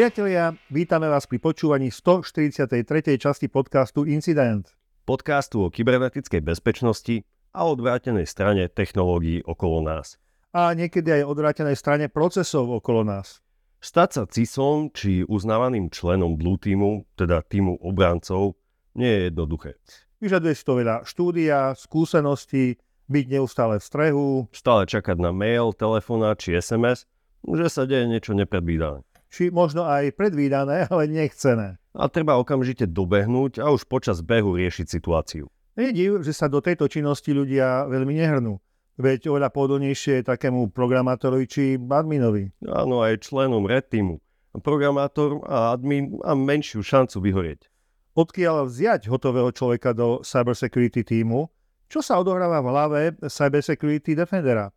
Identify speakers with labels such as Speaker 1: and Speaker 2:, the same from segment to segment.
Speaker 1: Priatelia, vítame vás pri počúvaní 143. časti podcastu Incident.
Speaker 2: Podcastu o kybernetickej bezpečnosti a odvrátenej strane technológií okolo nás.
Speaker 1: A niekedy aj odvrátenej strane procesov okolo nás.
Speaker 2: Stať sa CISom či uznávaným členom Blue Teamu, teda týmu obrancov, nie je jednoduché.
Speaker 1: Vyžaduje si to veľa štúdia, skúseností, byť neustále v strehu.
Speaker 2: Stále čakať na mail, telefóna či SMS, že sa deje niečo nepredvídané
Speaker 1: či možno aj predvídané, ale nechcené.
Speaker 2: A treba okamžite dobehnúť a už počas behu riešiť situáciu.
Speaker 1: Je div, že sa do tejto činnosti ľudia veľmi nehrnú. Veď oveľa pohodlnejšie je takému programátorovi či adminovi.
Speaker 2: Áno, aj členom Red Teamu. Programátor a admin má menšiu šancu vyhorieť.
Speaker 1: Odkiaľ vziať hotového človeka do cybersecurity týmu? Čo sa odohráva v hlave cybersecurity defendera?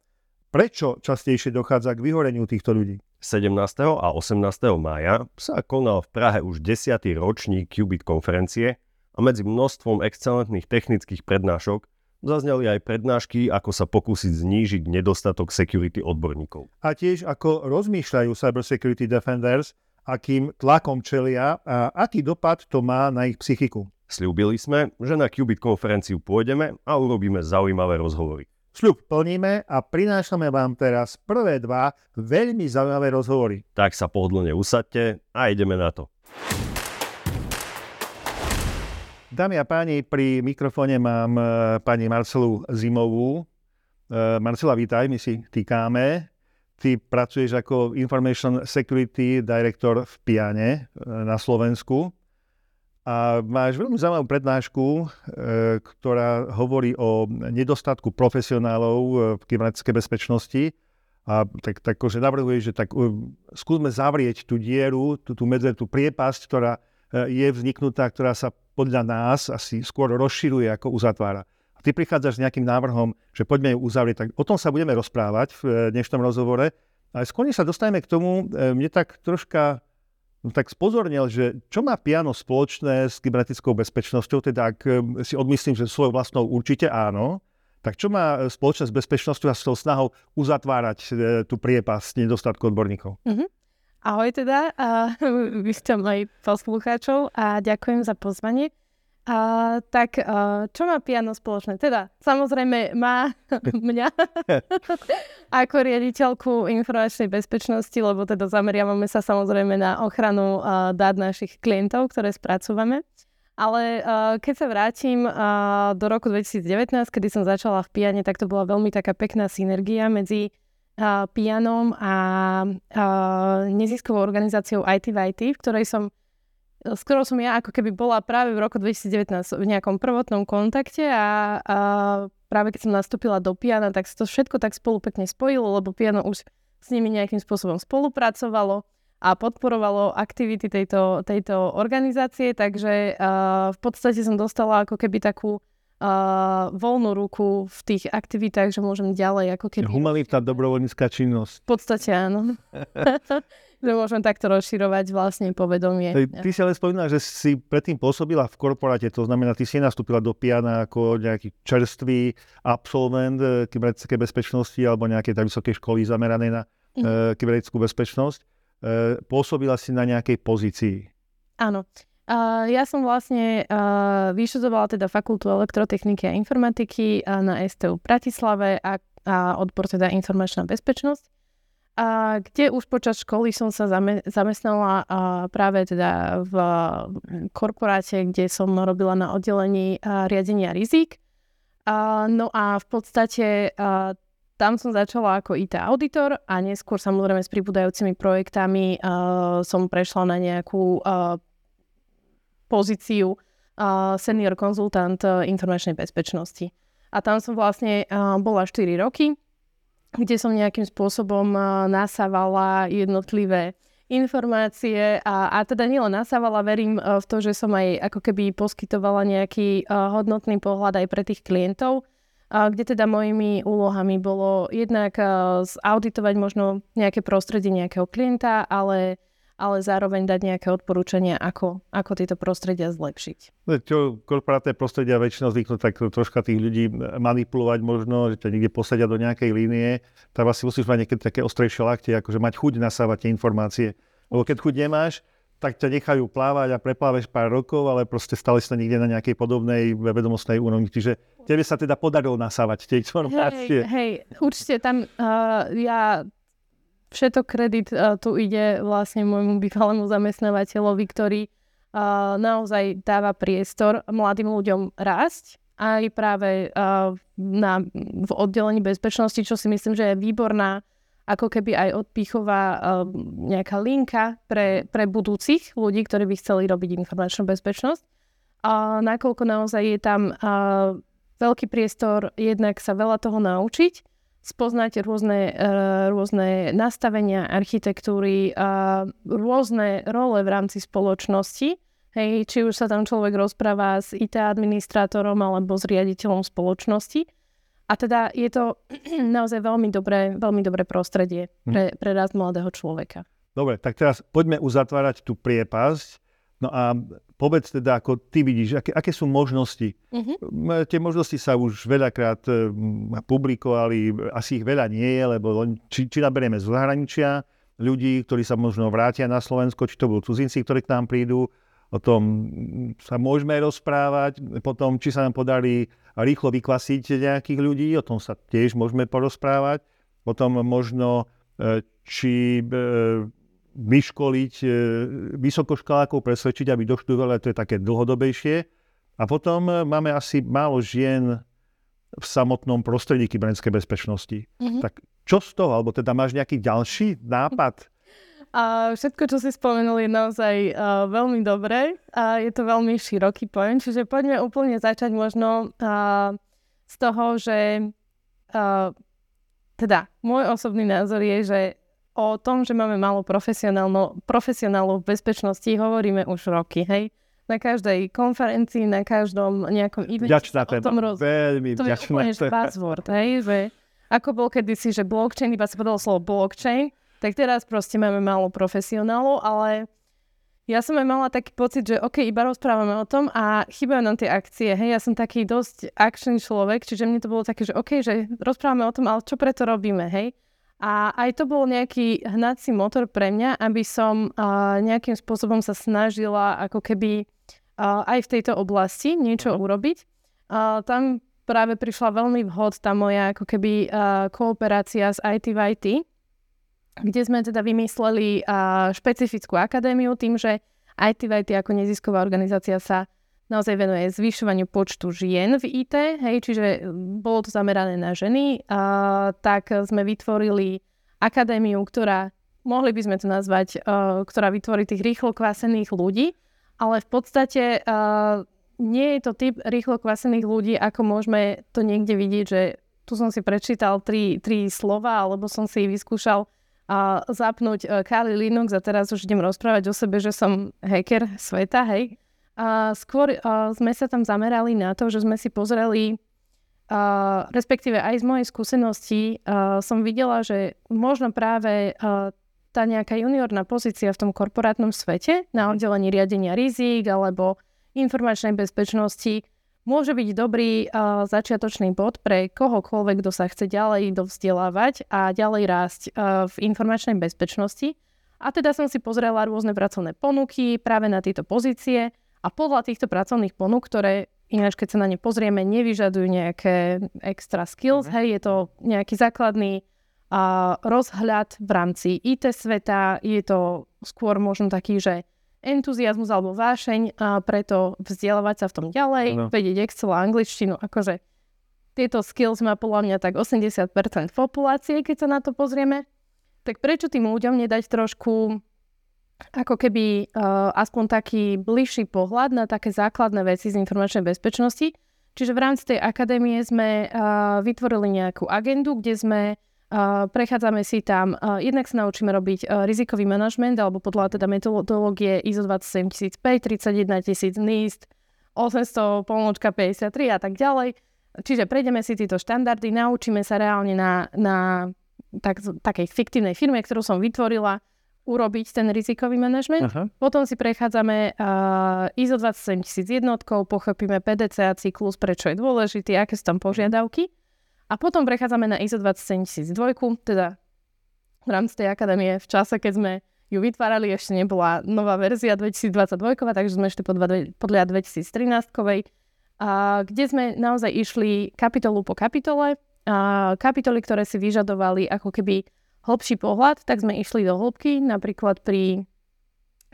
Speaker 1: Prečo častejšie dochádza k vyhoreniu týchto ľudí?
Speaker 2: 17. a 18. mája sa konal v Prahe už 10. ročník Qubit konferencie a medzi množstvom excelentných technických prednášok zazneli aj prednášky, ako sa pokúsiť znížiť nedostatok security odborníkov.
Speaker 1: A tiež ako rozmýšľajú cybersecurity defenders, akým tlakom čelia a aký dopad to má na ich psychiku.
Speaker 2: Sľúbili sme, že na Qubit konferenciu pôjdeme a urobíme zaujímavé rozhovory.
Speaker 1: Sľub plníme a prinášame vám teraz prvé dva veľmi zaujímavé rozhovory.
Speaker 2: Tak sa pohodlne usadte a ideme na to.
Speaker 1: Dámy a páni, pri mikrofóne mám e, pani Marcelu Zimovú. E, Marcela, vítaj, my si týkáme. Ty pracuješ ako Information Security Director v Piane e, na Slovensku. A máš veľmi zaujímavú prednášku, e, ktorá hovorí o nedostatku profesionálov e, v kybernetickej bezpečnosti. A tak, tak že navrhuje, že tak uh, skúsme zavrieť tú dieru, tú, tú medzeru, tú priepasť, ktorá je vzniknutá, ktorá sa podľa nás asi skôr rozširuje, ako uzatvára. A ty prichádzaš s nejakým návrhom, že poďme ju uzavrieť. Tak o tom sa budeme rozprávať v dnešnom rozhovore. Ale skôr sa dostaneme k tomu, mne tak troška no tak spozornil, že čo má piano spoločné s kybernetickou bezpečnosťou, teda ak eh, si odmyslím, že svojou vlastnou určite áno, tak čo má eh, spoločné s bezpečnosťou a s tou snahou uzatvárať e, tú priepas nedostatku odborníkov?
Speaker 3: Mm-hmm. Ahoj teda, uh, vítam aj poslucháčov a ďakujem za pozvanie. A, tak a, čo má piano spoločné? Teda, samozrejme má mňa ako riaditeľku informačnej bezpečnosti, lebo teda zameriavame sa samozrejme na ochranu a, dát našich klientov, ktoré spracúvame. Ale a, keď sa vrátim a, do roku 2019, kedy som začala v Piane, tak to bola veľmi taká pekná synergia medzi a, Pianom a, a neziskovou organizáciou IT v IT, v ktorej som s ktorou som ja ako keby bola práve v roku 2019 v nejakom prvotnom kontakte a, a práve keď som nastúpila do Piana, tak to všetko tak spolu pekne spojilo, lebo Piano už s nimi nejakým spôsobom spolupracovalo a podporovalo aktivity tejto, tejto organizácie, takže uh, v podstate som dostala ako keby takú uh, voľnú ruku v tých aktivitách, že môžem ďalej ako keby...
Speaker 1: Humanitná dobrovoľnícka činnosť.
Speaker 3: V podstate áno. že môžem takto rozširovať vlastne povedomie.
Speaker 1: Ty, ty si ale spomínala, že si predtým pôsobila v korporáte, to znamená, ty si nastúpila do Piana ako nejaký čerstvý absolvent eh, kybernetickej bezpečnosti alebo nejakej tak vysokej školy zameranej na mm. uh, kybernetickú bezpečnosť. Uh, pôsobila si na nejakej pozícii?
Speaker 3: Áno. Uh, ja som vlastne uh, vyštudovala teda fakultu elektrotechniky a informatiky uh, na STU v Bratislave a, a odbor teda informačná bezpečnosť a kde už počas školy som sa zame, zamestnala a práve teda v korporáte, kde som robila na oddelení riadenia rizik. A, no a v podstate a, tam som začala ako IT auditor a neskôr samozrejme s pribúdajúcimi projektami a, som prešla na nejakú a, pozíciu a, senior konzultant informačnej bezpečnosti. A tam som vlastne bola 4 roky kde som nejakým spôsobom nasávala jednotlivé informácie a, a teda nielen nasávala, verím v to, že som aj ako keby poskytovala nejaký hodnotný pohľad aj pre tých klientov, kde teda mojimi úlohami bolo jednak zauditovať možno nejaké prostredie nejakého klienta, ale ale zároveň dať nejaké odporúčania, ako, ako tieto prostredia zlepšiť.
Speaker 1: Čo korporátne prostredia väčšinou zvyknú tak troška tých ľudí manipulovať možno, že ťa niekde posadia do nejakej línie, tak asi musíš mať niekedy také ostrejšie lakte, akože mať chuť nasávať tie informácie Lebo keď chuť nemáš, tak ťa nechajú plávať a prepláveš pár rokov, ale proste stále si niekde na nejakej podobnej vedomostnej úrovni. Čiže tebe sa teda podarilo nasávať tie informácie.
Speaker 3: Hej, hej, určite tam uh, ja všetok kredit uh, tu ide vlastne môjmu bývalému zamestnávateľovi, ktorý uh, naozaj dáva priestor mladým ľuďom rásť aj práve uh, na, v oddelení bezpečnosti, čo si myslím, že je výborná ako keby aj odpichová uh, nejaká linka pre, pre budúcich ľudí, ktorí by chceli robiť informačnú bezpečnosť. A nakoľko naozaj je tam uh, veľký priestor jednak sa veľa toho naučiť, spoznať rôzne, uh, rôzne nastavenia architektúry, uh, rôzne role v rámci spoločnosti, Hej, či už sa tam človek rozpráva s IT administrátorom alebo s riaditeľom spoločnosti. A teda je to naozaj veľmi dobré, veľmi dobré prostredie hm. pre, pre rast mladého človeka.
Speaker 1: Dobre, tak teraz poďme uzatvárať tú priepasť. No a povedz teda, ako ty vidíš, aké, aké sú možnosti. Uh-huh. Tie možnosti sa už veľakrát publikovali, asi ich veľa nie je, lebo či, či naberieme z zahraničia ľudí, ktorí sa možno vrátia na Slovensko, či to budú cudzinci, ktorí k nám prídu, o tom sa môžeme rozprávať, potom či sa nám podarí rýchlo vykvasiť nejakých ľudí, o tom sa tiež môžeme porozprávať, potom možno e, či e, vyškoliť e, vysokoškolákov, presvedčiť, aby doštudovali, to je také dlhodobejšie. A potom máme asi málo žien v samotnom prostredí kybernetickej bezpečnosti. Mm-hmm. Tak čo z toho? Alebo teda máš nejaký ďalší nápad?
Speaker 3: A všetko, čo si spomenul, je naozaj uh, veľmi dobré a je to veľmi široký pojem, čiže poďme úplne začať možno uh, z toho, že uh, teda môj osobný názor je, že o tom, že máme málo profesionálov v bezpečnosti, hovoríme už roky, hej? Na každej konferencii, na každom nejakom evente.
Speaker 1: Vďačná téma, roz... veľmi
Speaker 3: to vďačná To je buzzword, hej? Že ako bol kedysi, že blockchain, iba sa povedalo slovo blockchain, tak teraz proste máme málo profesionálov, ale ja som aj mala taký pocit, že OK, iba rozprávame o tom a chýbajú nám tie akcie. Hej, ja som taký dosť akčný človek, čiže mne to bolo také, že OK, že rozprávame o tom, ale čo preto robíme, hej? A aj to bol nejaký hnací motor pre mňa, aby som uh, nejakým spôsobom sa snažila ako keby uh, aj v tejto oblasti niečo urobiť. Uh, tam práve prišla veľmi vhod tá moja ako keby uh, kooperácia s IT v IT, kde sme teda vymysleli uh, špecifickú akadémiu tým, že ITVIT ako nezisková organizácia sa naozaj venuje zvyšovaniu počtu žien v IT, hej, čiže bolo to zamerané na ženy, uh, tak sme vytvorili akadémiu, ktorá, mohli by sme to nazvať, uh, ktorá vytvorí tých rýchlo kvasených ľudí, ale v podstate uh, nie je to typ rýchlo kvasených ľudí, ako môžeme to niekde vidieť, že tu som si prečítal tri, tri slova, alebo som si vyskúšal a zapnúť Kali Linux a teraz už idem rozprávať o sebe, že som hacker sveta, hej. A skôr uh, sme sa tam zamerali na to, že sme si pozreli, uh, respektíve aj z mojej skúsenosti uh, som videla, že možno práve uh, tá nejaká juniorná pozícia v tom korporátnom svete na oddelení riadenia rizik alebo informačnej bezpečnosti môže byť dobrý uh, začiatočný bod pre kohokoľvek, kto sa chce ďalej dovzdelávať a ďalej rásť uh, v informačnej bezpečnosti. A teda som si pozrela rôzne pracovné ponuky práve na tieto pozície a podľa týchto pracovných ponúk, ktoré ináč keď sa na ne pozrieme, nevyžadujú nejaké extra skills, mm-hmm. hej, je to nejaký základný uh, rozhľad v rámci IT sveta, je to skôr možno taký, že entuziasmus alebo vášeň a preto vzdelávať sa v tom ďalej, ano. vedieť Excel a angličtinu, akože tieto skills má podľa mňa tak 80% populácie, keď sa na to pozrieme. Tak prečo tým ľuďom nedať trošku ako keby uh, aspoň taký bližší pohľad na také základné veci z informačnej bezpečnosti. Čiže v rámci tej akadémie sme uh, vytvorili nejakú agendu, kde sme Uh, prechádzame si tam, uh, jednak sa naučíme robiť uh, rizikový manažment, alebo podľa teda metodológie ISO 27005, 31 000 NIST, 800 pomôčka 53 a tak ďalej. Čiže prejdeme si tieto štandardy, naučíme sa reálne na, na tak, takej fiktívnej firme, ktorú som vytvorila, urobiť ten rizikový manažment. Aha. Potom si prechádzame uh, ISO 27000 jednotkou, pochopíme PDCA cyklus, prečo je dôležitý, aké sú tam požiadavky. A potom prechádzame na ISO 27002, teda v rámci tej akadémie v čase, keď sme ju vytvárali, ešte nebola nová verzia 2022, takže sme ešte podľa 2013 a kde sme naozaj išli kapitolu po kapitole. A kapitoly, ktoré si vyžadovali ako keby hlbší pohľad, tak sme išli do hĺbky, napríklad pri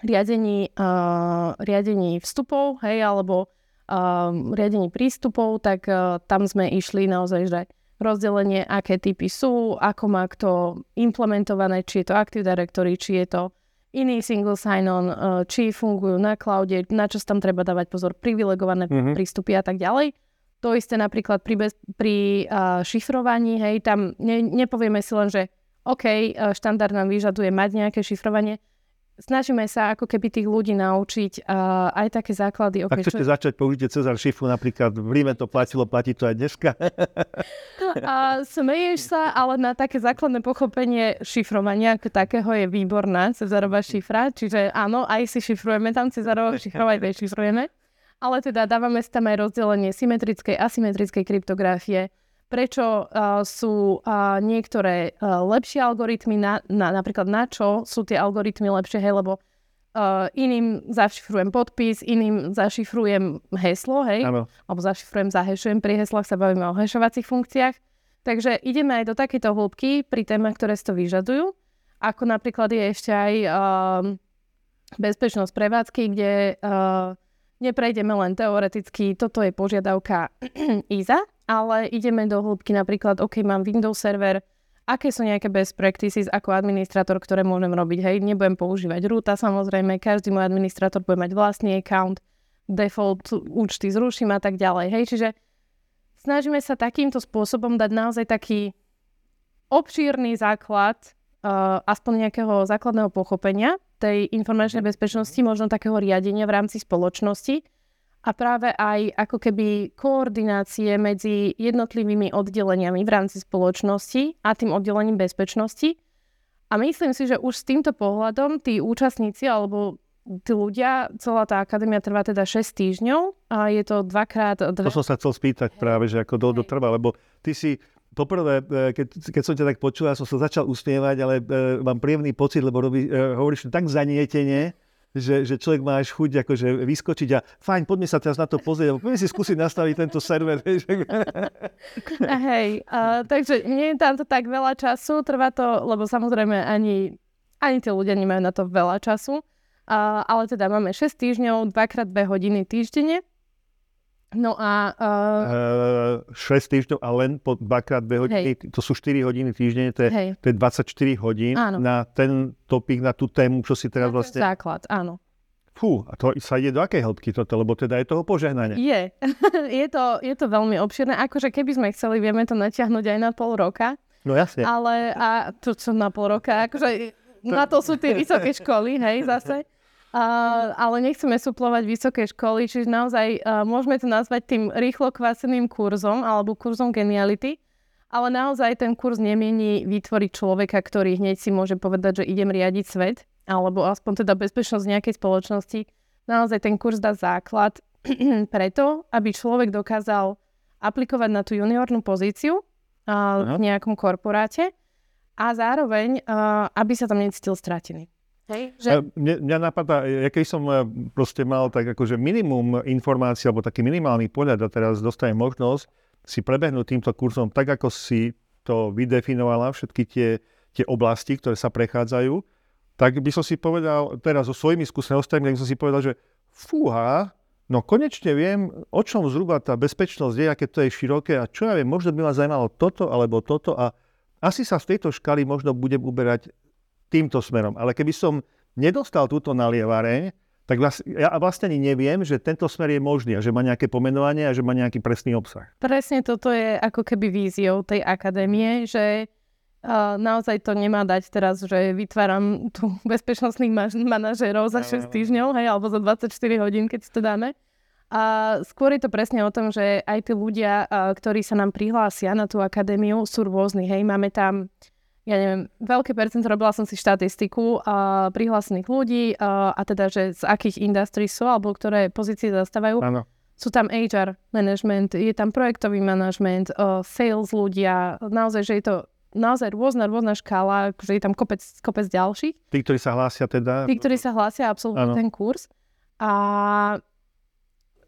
Speaker 3: riadení, uh, riadení vstupov, hej, alebo uh, riadení prístupov, tak uh, tam sme išli naozaj, že rozdelenie, aké typy sú, ako má kto implementované, či je to Active Directory, či je to iný single sign-on, či fungujú na cloude, na čo tam treba dávať pozor, privilegované mm-hmm. prístupy a tak ďalej. To isté napríklad pri, bez, pri uh, šifrovaní, hej, tam ne, nepovieme si len, že OK, štandard nám vyžaduje mať nejaké šifrovanie, snažíme sa ako keby tých ľudí naučiť uh, aj také základy.
Speaker 1: Okay, Ak chcete čo... začať použiť Cezar šifru, napríklad v Ríme to platilo, platí to aj dneska.
Speaker 3: a smeješ sa, ale na také základné pochopenie šifrovania ako takého je výborná Cezarová šifra, čiže áno, aj si šifrujeme tam Cezarová šifrova, aj šifrujeme. Ale teda dávame si tam aj rozdelenie symetrickej, asymetrickej kryptografie, prečo uh, sú uh, niektoré uh, lepšie algoritmy, na, na, napríklad na čo sú tie algoritmy lepšie, hej, lebo uh, iným zašifrujem podpis, iným zašifrujem heslo, hej, ano. alebo zašifrujem, zahešujem, pri heslách sa bavíme o hešovacích funkciách. Takže ideme aj do takéto hĺbky pri témach, ktoré si to vyžadujú, ako napríklad je ešte aj uh, bezpečnosť prevádzky, kde uh, neprejdeme len teoreticky, toto je požiadavka ISA, ale ideme do hĺbky napríklad, OK, mám Windows server, aké sú nejaké best practices ako administrátor, ktoré môžem robiť. Hej, nebudem používať roota, samozrejme, každý môj administrátor bude mať vlastný account, default účty zruším a tak ďalej. Hej, čiže snažíme sa takýmto spôsobom dať naozaj taký obšírny základ, uh, aspoň nejakého základného pochopenia tej informačnej bezpečnosti, možno takého riadenia v rámci spoločnosti, a práve aj ako keby koordinácie medzi jednotlivými oddeleniami v rámci spoločnosti a tým oddelením bezpečnosti. A myslím si, že už s týmto pohľadom tí účastníci alebo tí ľudia, celá tá akadémia trvá teda 6 týždňov a je to dvakrát...
Speaker 1: Dve... To som sa chcel spýtať práve, že ako dlho trvá, lebo ty si poprvé, e, keď, keď som ťa tak počul, ja som sa začal usmievať, ale e, mám príjemný pocit, lebo robí, e, hovoríš tak zanietenie, že, že človek má až chuť akože vyskočiť a fajn, poďme sa teraz na to pozrieť, poďme si skúsiť nastaviť tento server.
Speaker 3: Hej, uh, takže nie je tam to tak veľa času, trvá to, lebo samozrejme ani, ani tí ľudia nemajú na to veľa času, uh, ale teda máme 6 týždňov, 2x2 hodiny týždenne No a... Uh...
Speaker 1: Uh, 6 týždňov a len po 2x2 hodiny, hej. to sú 4 hodiny týždenne, to je, to je 24 hodín áno. na ten topik, na tú tému, čo si teraz na vlastne...
Speaker 3: základ, áno.
Speaker 1: Fú, a to sa ide do akej hĺbky toto, lebo teda je toho požehnanie.
Speaker 3: Je. je, to, je to veľmi obširné. Akože keby sme chceli, vieme to natiahnuť aj na pol roka.
Speaker 1: No jasne.
Speaker 3: Ale a to čo na pol roka, akože na to sú tie vysoké školy, hej, zase. Uh, ale nechceme suplovať vysoké školy, čiže naozaj uh, môžeme to nazvať tým rýchlo kvaseným kurzom alebo kurzom geniality, ale naozaj ten kurz nemieni vytvoriť človeka, ktorý hneď si môže povedať, že idem riadiť svet, alebo aspoň teda bezpečnosť nejakej spoločnosti. Naozaj ten kurz dá základ preto, aby človek dokázal aplikovať na tú juniornú pozíciu uh, v nejakom korporáte a zároveň, uh, aby sa tam necítil stratený.
Speaker 1: Hej, že... Mne, mňa napadá, keď som e, proste mal tak akože minimum informácií alebo taký minimálny pohľad a teraz dostanem možnosť si prebehnúť týmto kurzom tak, ako si to vydefinovala, všetky tie, tie oblasti, ktoré sa prechádzajú, tak by som si povedal, teraz so svojimi skúsenostiami, tak by som si povedal, že fúha, no konečne viem, o čom zhruba tá bezpečnosť je, aké to je široké a čo ja viem, možno by ma zaujímalo toto alebo toto a asi sa z tejto škály možno budem uberať týmto smerom. Ale keby som nedostal túto nalievareň, tak vlastne, ja vlastne ani neviem, že tento smer je možný a že má nejaké pomenovanie a že má nejaký presný obsah.
Speaker 3: Presne toto je ako keby víziou tej akadémie, že uh, naozaj to nemá dať teraz, že vytváram tu bezpečnostných manažérov za 6 týždňov, hej, alebo za 24 hodín, keď si to dáme. A skôr je to presne o tom, že aj tí ľudia, uh, ktorí sa nám prihlásia na tú akadémiu, sú rôzni. Hej, máme tam ja neviem, veľké percento, robila som si štatistiku a prihlásených ľudí a, a teda, že z akých industrí sú alebo ktoré pozície zastávajú.
Speaker 1: Áno.
Speaker 3: Sú tam HR management, je tam projektový management, uh, sales ľudia, naozaj, že je to naozaj rôzna, rôzna škála, že je tam kopec, kopec ďalších.
Speaker 1: Tí, ktorí sa hlásia teda?
Speaker 3: Tí, ktorí sa hlásia absolútne ten kurz. A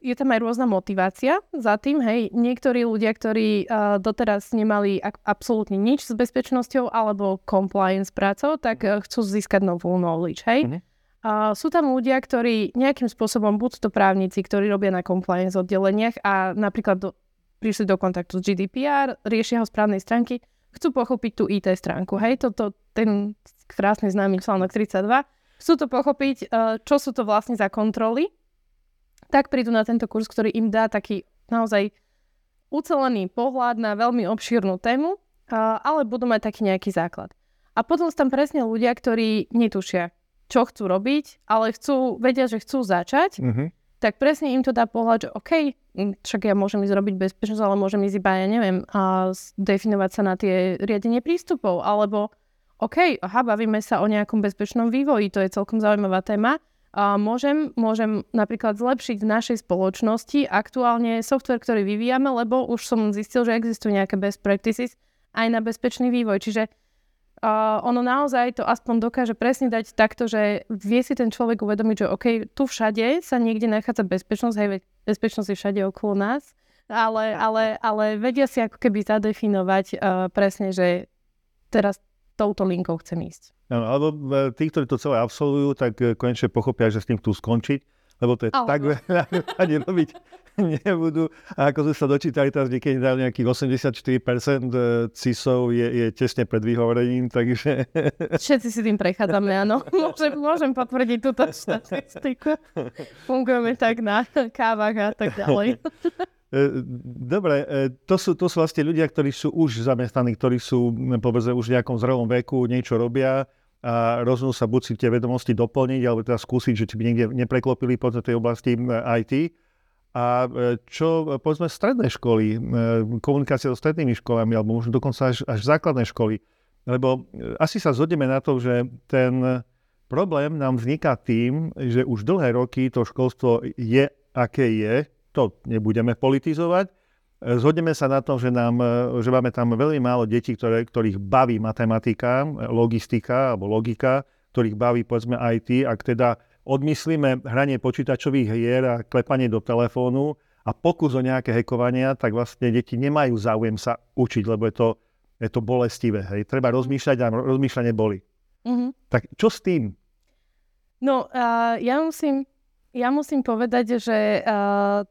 Speaker 3: je tam aj rôzna motivácia za tým, hej, niektorí ľudia, ktorí uh, doteraz nemali ak- absolútne nič s bezpečnosťou alebo compliance prácou, tak uh, chcú získať novú knowledge, hej. Mm-hmm. Uh, sú tam ľudia, ktorí nejakým spôsobom, buď to právnici, ktorí robia na compliance oddeleniach a napríklad do, prišli do kontaktu s GDPR, riešia ho správnej stránky, chcú pochopiť tú IT stránku, hej, toto, ten krásny známy článok 32, chcú to pochopiť, uh, čo sú to vlastne za kontroly, tak prídu na tento kurz, ktorý im dá taký naozaj ucelený pohľad na veľmi obšírnu tému, ale budú mať taký nejaký základ. A potom sú tam presne ľudia, ktorí netušia, čo chcú robiť, ale chcú, vedia, že chcú začať, mm-hmm. tak presne im to dá pohľad, že OK, však ja môžem ísť robiť bezpečnosť, ale môžem ísť iba, ja neviem, a definovať sa na tie riadenie prístupov, alebo OK, aha, bavíme sa o nejakom bezpečnom vývoji, to je celkom zaujímavá téma, môžem, môžem napríklad zlepšiť v našej spoločnosti aktuálne software, ktorý vyvíjame, lebo už som zistil, že existujú nejaké best practices aj na bezpečný vývoj. Čiže uh, ono naozaj to aspoň dokáže presne dať takto, že vie si ten človek uvedomiť, že OK, tu všade sa niekde nachádza bezpečnosť, hej, bezpečnosť je všade okolo nás, ale, ale, ale vedia si ako keby zadefinovať uh, presne, že teraz touto linkou chcem ísť.
Speaker 1: Áno, alebo e, tí, ktorí to celé absolvujú, tak e, konečne pochopia, že s tým chcú skončiť, lebo to je Ale. tak veľa, ani robiť nebudú. A ako sme sa dočítali, teraz niekedy dali nejakých 84% e, CISov je, je tesne pred vyhovorením, takže...
Speaker 3: Všetci si tým prechádzame, áno. Môžem, môžem potvrdiť túto štatistiku. Fungujeme tak na kávach a tak ďalej.
Speaker 1: Dobre, to sú, to sú vlastne ľudia, ktorí sú už zamestnaní, ktorí sú povedzme už v nejakom zrelom veku, niečo robia, a rozhodnú sa buď si tie vedomosti doplniť, alebo teda skúsiť, že či by niekde nepreklopili po tej oblasti IT. A e, čo, povedzme, stredné školy, e, komunikácia so strednými školami, alebo možno dokonca až, až základné školy. Lebo e, asi sa zhodneme na to, že ten problém nám vzniká tým, že už dlhé roky to školstvo je, aké je, to nebudeme politizovať, Zhodneme sa na tom, že, nám, že máme tam veľmi málo detí, ktoré, ktorých baví matematika, logistika alebo logika, ktorých baví povedzme IT. Ak teda odmyslíme hranie počítačových hier a klepanie do telefónu a pokus o nejaké hekovania, tak vlastne deti nemajú záujem sa učiť, lebo je to, je to bolestivé. Hej. Treba rozmýšľať a rozmýšľanie boli. Mm-hmm. Tak čo s tým?
Speaker 3: No, uh, ja, musím, ja musím povedať, že uh,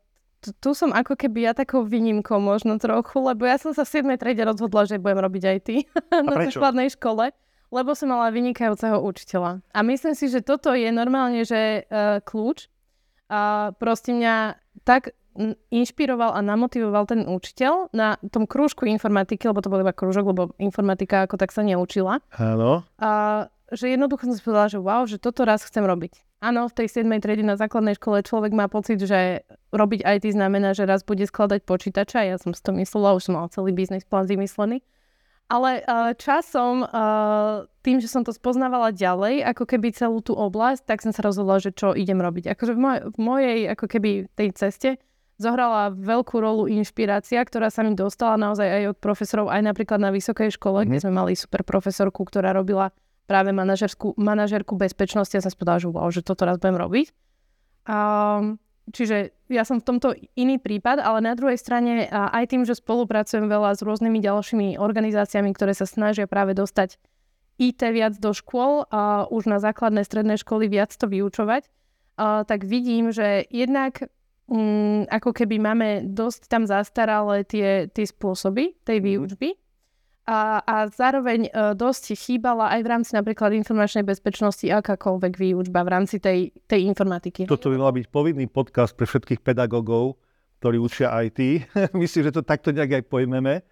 Speaker 3: tu, som ako keby ja takou výnimkou možno trochu, lebo ja som sa v 7. triede rozhodla, že budem robiť IT na základnej škole, lebo som mala vynikajúceho učiteľa. A myslím si, že toto je normálne, že uh, kľúč. A proste mňa tak inšpiroval a namotivoval ten učiteľ na tom krúžku informatiky, lebo to bol iba krúžok, lebo informatika ako tak sa neučila.
Speaker 1: Áno.
Speaker 3: A že jednoducho som si povedala, že wow, že toto raz chcem robiť. Áno, v tej 7. triede na základnej škole človek má pocit, že robiť IT znamená, že raz bude skladať počítača. Ja som si to myslela, už som mal celý biznis plán vymyslený. Ale uh, časom, uh, tým, že som to spoznávala ďalej, ako keby celú tú oblasť, tak som sa rozhodla, že čo idem robiť. Akože v, moj- v mojej, ako keby tej ceste zohrala veľkú rolu inšpirácia, ktorá sa mi dostala naozaj aj od profesorov, aj napríklad na vysokej škole, mm. kde mhm. sme mali super profesorku, ktorá robila práve manažerskú, manažerku bezpečnosti a som si povedala, že wow, že toto raz budem robiť. Um, čiže ja som v tomto iný prípad, ale na druhej strane aj tým, že spolupracujem veľa s rôznymi ďalšími organizáciami, ktoré sa snažia práve dostať IT viac do škôl a už na základné stredné školy viac to vyučovať, a, tak vidím, že jednak mm, ako keby máme dosť tam zastaralé tie, tie spôsoby tej mhm. výučby, a, a zároveň e, dosť chýbala aj v rámci napríklad informačnej bezpečnosti akákoľvek výučba v rámci tej, tej informatiky.
Speaker 1: Toto by mal byť povinný podcast pre všetkých pedagógov, ktorí učia IT. Myslím, že to takto nejak aj pojmeme.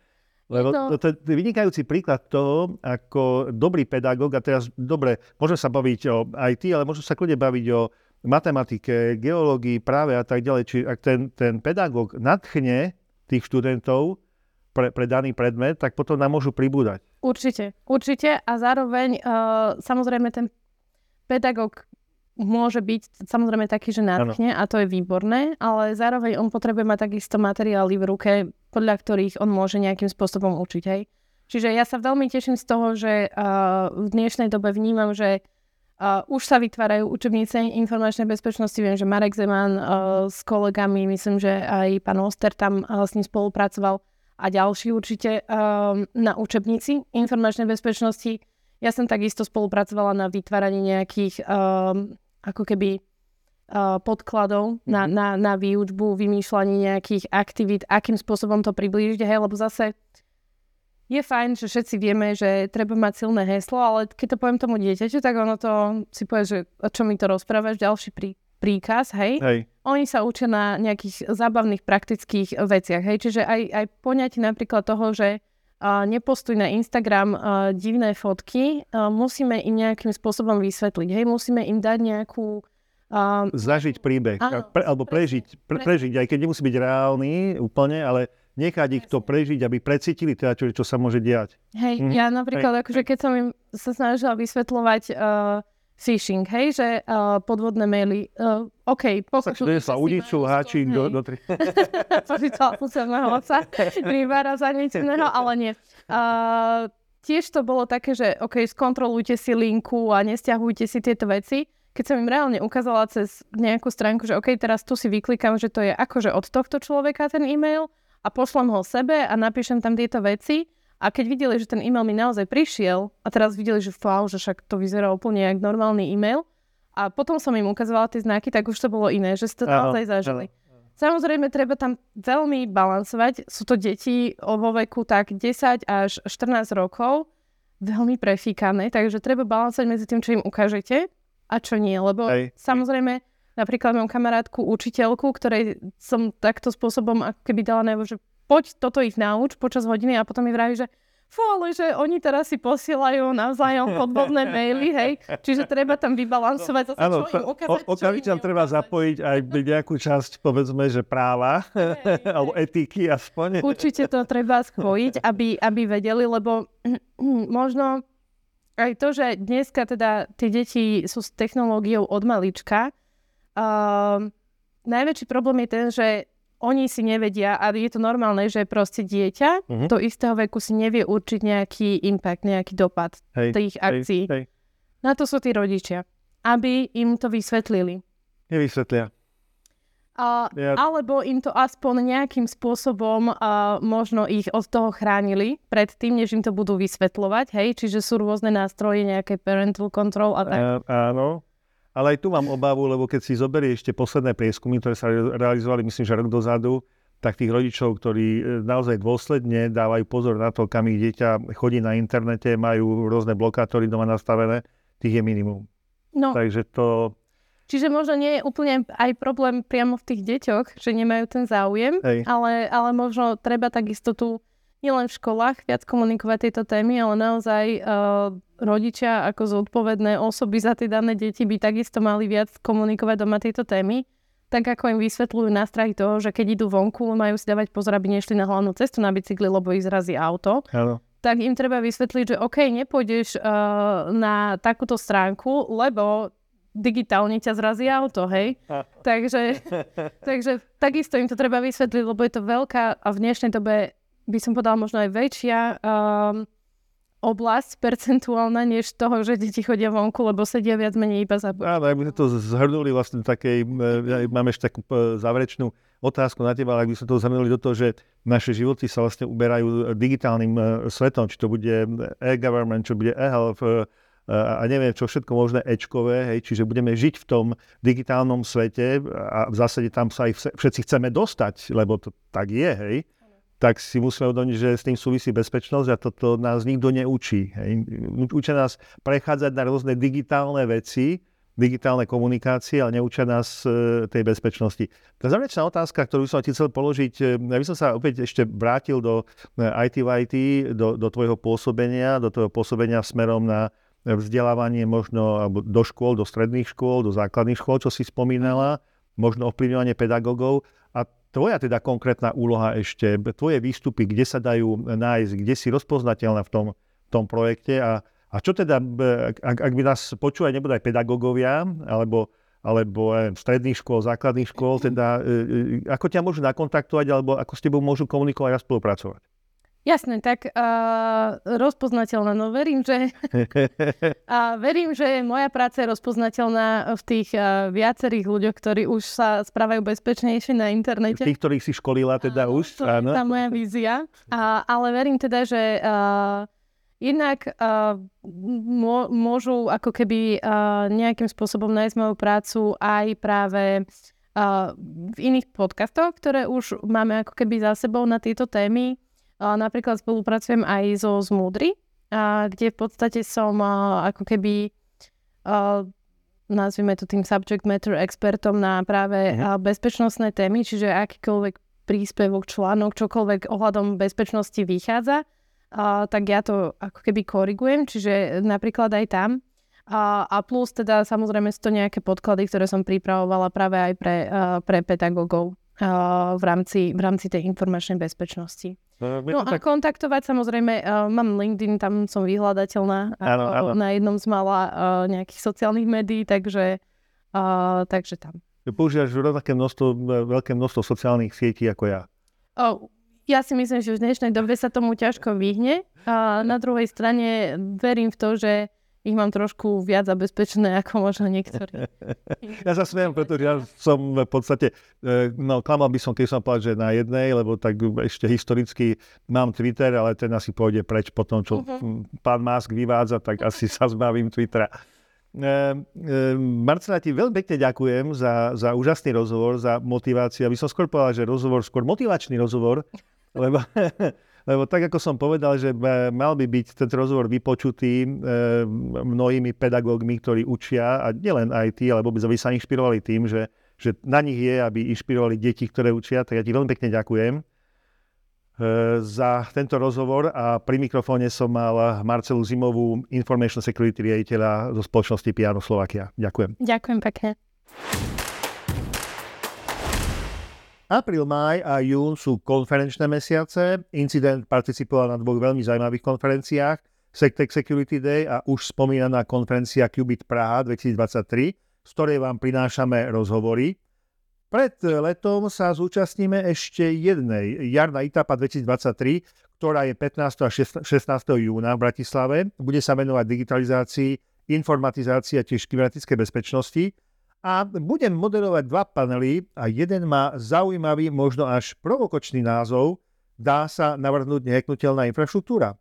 Speaker 1: Lebo to... to je vynikajúci príklad toho, ako dobrý pedagóg, a teraz dobre, môžeme sa baviť o IT, ale môžeme sa kľudne baviť o matematike, geológii, práve a tak ďalej. Čiže ak ten, ten pedagóg nadchne tých študentov, pre, pre daný predmet, tak potom nám môžu pribúdať.
Speaker 3: Určite, určite a zároveň uh, samozrejme ten pedagóg môže byť samozrejme taký, že nadchne a to je výborné, ale zároveň on potrebuje mať takisto materiály v ruke, podľa ktorých on môže nejakým spôsobom učiť. Hej. Čiže ja sa veľmi teším z toho, že uh, v dnešnej dobe vnímam, že uh, už sa vytvárajú učebnice informačnej bezpečnosti. Viem, že Marek Zeman uh, s kolegami, myslím, že aj pán Oster tam uh, s ním spolupracoval a ďalší určite uh, na učebnici informačnej bezpečnosti. Ja som takisto spolupracovala na vytváraní nejakých um, ako keby uh, podkladov mm-hmm. na, na, na výučbu, vymýšľanie nejakých aktivít, akým spôsobom to priblížiť, hej, lebo zase je fajn, že všetci vieme, že treba mať silné heslo, ale keď to poviem tomu dieťaťu, tak ono to si povie, že o čo mi to rozprávaš, ďalší prí, príkaz, hej?
Speaker 1: hej.
Speaker 3: Oni sa učia na nejakých zábavných praktických veciach, hej? Čiže aj, aj poňať napríklad toho, že uh, nepostuj na Instagram uh, divné fotky, uh, musíme im nejakým spôsobom vysvetliť. Hej, musíme im dať nejakú
Speaker 1: Um, Zažiť príbeh, áno, pre, alebo prežiť, pre, prežiť, aj keď nemusí byť reálny úplne, ale nechať ich to prežiť, aby precítili teda, čo, čo sa môže diať.
Speaker 3: Hej, hm? ja napríklad, hej. akože keď som im sa snažila vysvetľovať uh, phishing, hej, že uh, podvodné maily. Uh, OK,
Speaker 1: pochopil. sa udiču, háčik do, do tri.
Speaker 3: Požičala úselného oca, rybára za nič iného, ale nie. Uh, tiež to bolo také, že OK, skontrolujte si linku a nestiahujte si tieto veci. Keď som im reálne ukázala cez nejakú stránku, že OK, teraz tu si vyklikám, že to je akože od tohto človeka ten e-mail a pošlem ho sebe a napíšem tam tieto veci, a keď videli, že ten e-mail mi naozaj prišiel a teraz videli, že wow, že však to vyzerá úplne jak normálny e-mail a potom som im ukazovala tie znaky, tak už to bolo iné, že si to naozaj zažili. Samozrejme, treba tam veľmi balansovať. Sú to deti vo veku tak 10 až 14 rokov, veľmi prefíkané, takže treba balansovať medzi tým, čo im ukážete a čo nie, lebo Hej. samozrejme, napríklad mám kamarátku, učiteľku, ktorej som takto spôsobom ako keby dala najavo, že poď toto ich nauč počas hodiny a potom mi vraví, že fú, ale že oni teraz si posielajú navzájom podvodné maily, hej, čiže treba tam vybalansovať zase, čo im ukázať,
Speaker 1: Okamžite tam treba zapojiť aj nejakú časť, povedzme, že práva, hey, alebo etiky aspoň.
Speaker 3: Určite to treba spojiť, aby, aby vedeli, lebo možno aj to, že dneska teda tie deti sú s technológiou od malička, uh, najväčší problém je ten, že oni si nevedia, a je to normálne, že proste dieťa uh-huh. do istého veku si nevie určiť nejaký impact, nejaký dopad hej, tých akcií. Hej, hej. Na to sú tí rodičia, aby im to vysvetlili.
Speaker 1: Nevysvetlia.
Speaker 3: A, ja... Alebo im to aspoň nejakým spôsobom a, možno ich od toho chránili predtým, než im to budú vysvetľovať, hej? Čiže sú rôzne nástroje, nejaké parental control a tak.
Speaker 1: Uh, áno. Ale aj tu mám obavu, lebo keď si zoberie ešte posledné prieskumy, ktoré sa realizovali, myslím, že rok dozadu, tak tých rodičov, ktorí e, naozaj dôsledne dávajú pozor na to, kam ich dieťa chodí na internete, majú rôzne blokátory doma nastavené, tých je minimum. No. Takže to...
Speaker 3: Čiže možno nie je úplne aj problém priamo v tých deťoch, že nemajú ten záujem, ale, ale možno treba takisto tu nielen v školách viac komunikovať tieto témy, ale naozaj uh, rodičia ako zodpovedné osoby za tie dané deti by takisto mali viac komunikovať doma tieto témy. Tak ako im vysvetľujú nástrahy toho, že keď idú vonku, majú si dávať pozor, aby nešli na hlavnú cestu na bicykli, lebo ich zrazí auto. Hello. Tak im treba vysvetliť, že OK, nepôjdeš uh, na takúto stránku, lebo digitálne ťa zrazí auto, hej? takže, takže takisto im to treba vysvetliť, lebo je to veľká a v dnešnej dobe by som povedala možno aj väčšia um, oblasť percentuálna, než toho, že deti chodia vonku, lebo sedia viac menej iba za
Speaker 1: Áno, ak by sme to zhrnuli vlastne takej, e, máme ešte takú e, záverečnú otázku na teba, ale ak by sme to zhrnuli do toho, že naše životy sa vlastne uberajú digitálnym e, svetom, či to bude e-government, čo bude e-health, a neviem čo všetko možné ečkové, hej, čiže budeme žiť v tom digitálnom svete a v zásade tam sa aj všetci chceme dostať, lebo to tak je, hej tak si musíme uvedomiť, že s tým súvisí bezpečnosť a toto nás nikto neučí. Učia nás prechádzať na rôzne digitálne veci, digitálne komunikácie, ale neučia nás e, tej bezpečnosti. Tá záverečná otázka, ktorú som ti chcel položiť, e, ja by som sa opäť ešte vrátil do IT IT, do, do tvojho pôsobenia, do tvojho pôsobenia smerom na vzdelávanie možno alebo do škôl, do stredných škôl, do základných škôl, čo si spomínala, možno ovplyvňovanie pedagógov. A tvoja teda konkrétna úloha ešte, tvoje výstupy, kde sa dajú nájsť, kde si rozpoznateľná v tom, tom projekte a, a čo teda, ak, ak by nás počúvali nebude aj pedagógovia, alebo, alebo stredných škôl, základných škôl, teda e, e, ako ťa môžu nakontaktovať, alebo ako s tebou môžu komunikovať a spolupracovať?
Speaker 3: Jasné, tak uh, rozpoznateľná, no verím, že a verím, že moja práca je rozpoznateľná v tých uh, viacerých ľuďoch, ktorí už sa správajú bezpečnejšie na internete.
Speaker 1: Tých, ktorých si školila teda
Speaker 3: áno,
Speaker 1: už.
Speaker 3: To áno. je tá moja vízia. A, ale verím teda, že uh, jednak uh, môžu ako keby uh, nejakým spôsobom nájsť moju prácu aj práve uh, v iných podcastoch, ktoré už máme ako keby za sebou na tieto témy. Napríklad spolupracujem aj so Zmudry, kde v podstate som ako keby nazvime to tým subject matter expertom na práve uh-huh. bezpečnostné témy, čiže akýkoľvek príspevok, článok, čokoľvek ohľadom bezpečnosti vychádza, tak ja to ako keby korigujem, čiže napríklad aj tam. Uh, a plus teda samozrejme sú to nejaké podklady, ktoré som pripravovala práve aj pre, pre pedagógov v, rámci, v rámci tej informačnej bezpečnosti. No, no a tak... kontaktovať samozrejme, uh, mám LinkedIn, tam som vyhľadateľná ano, ano. na jednom z mala uh, nejakých sociálnych médií, takže, uh, takže tam.
Speaker 1: Používaš rovnaké množstvo, veľké množstvo sociálnych sietí ako ja.
Speaker 3: Oh, ja si myslím, že v dnešnej dobe sa tomu ťažko vyhne. A na druhej strane verím v to, že ich mám trošku viac zabezpečené ako možno niektorí.
Speaker 1: ja sa smiem, pretože ja som v podstate, e, no klamal by som, keď som povedal, že na jednej, lebo tak ešte historicky mám Twitter, ale ten asi pôjde preč po tom, čo uh-huh. pán Musk vyvádza, tak asi sa zbavím Twittera. E, e, Marcela, ti veľmi pekne ďakujem za, za úžasný rozhovor, za motiváciu. Aby som skôr povedal, že rozhovor, skôr motivačný rozhovor, lebo lebo tak, ako som povedal, že mal by byť ten rozhovor vypočutý e, mnohými pedagógmi, ktorí učia, a nielen aj tí, ale vôbec, aby sa inšpirovali tým, že, že na nich je, aby inšpirovali deti, ktoré učia. Tak ja ti veľmi pekne ďakujem e, za tento rozhovor a pri mikrofóne som mal Marcelu Zimovú, Information Security riaditeľa zo spoločnosti Piano Slovakia. Ďakujem.
Speaker 3: Ďakujem pekne.
Speaker 1: Apríl, maj a jún sú konferenčné mesiace. Incident participoval na dvoch veľmi zaujímavých konferenciách. Sectec Security Day a už spomínaná konferencia Qubit Praha 2023, z ktorej vám prinášame rozhovory. Pred letom sa zúčastníme ešte jednej, Jarná Itapa 2023, ktorá je 15. a 16. júna v Bratislave. Bude sa venovať digitalizácii, informatizácii a tiež kybernetickej bezpečnosti a budem moderovať dva panely a jeden má zaujímavý, možno až provokočný názov Dá sa navrhnúť neheknutelná infraštruktúra.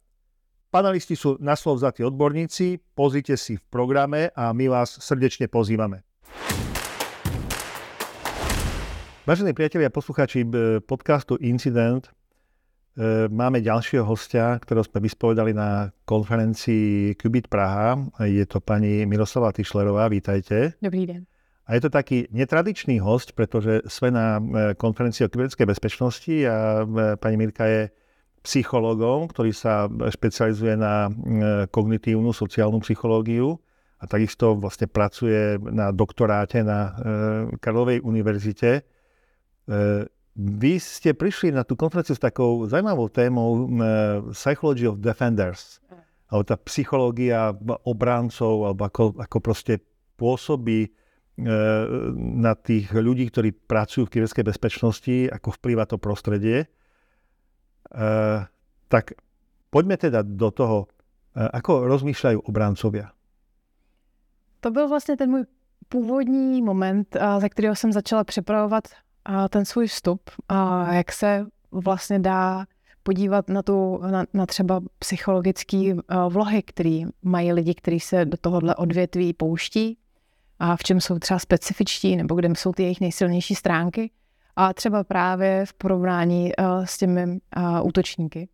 Speaker 1: Panelisti sú na slov vzatí odborníci, pozrite si v programe a my vás srdečne pozývame. Vážení priatelia a poslucháči podcastu Incident, e, máme ďalšieho hostia, ktorého sme vyspovedali na konferencii Qubit Praha. Je to pani Miroslava Tyšlerová, vítajte.
Speaker 3: Dobrý deň.
Speaker 1: A je to taký netradičný host, pretože sme na e, konferencii o kybernetickej bezpečnosti a e, pani Mirka je psychologom, ktorý sa špecializuje na e, kognitívnu sociálnu psychológiu a takisto vlastne pracuje na doktoráte na Karlovej univerzite. Vy ste prišli na tú konferenciu s takou zaujímavou témou Psychology of Defenders, alebo tá psychológia obrancov, alebo ako, ako proste pôsobí na tých ľudí, ktorí pracujú v kybernetickej bezpečnosti, ako vplýva to prostredie. E, tak poďme teda do toho, e, ako rozmýšľajú obrancovia.
Speaker 4: To byl vlastně ten můj původní moment, za kterého jsem začala připravovat ten svůj vstup, a jak se vlastně dá podívat na, tu, na, na třeba psychologické vlohy, které mají lidi, kteří se do tohohle odvětví pouští a v čem jsou třeba specifičtí, nebo kde jsou ty jejich nejsilnější stránky. A třeba právě v porovnání uh, s těmi uh, útočníky.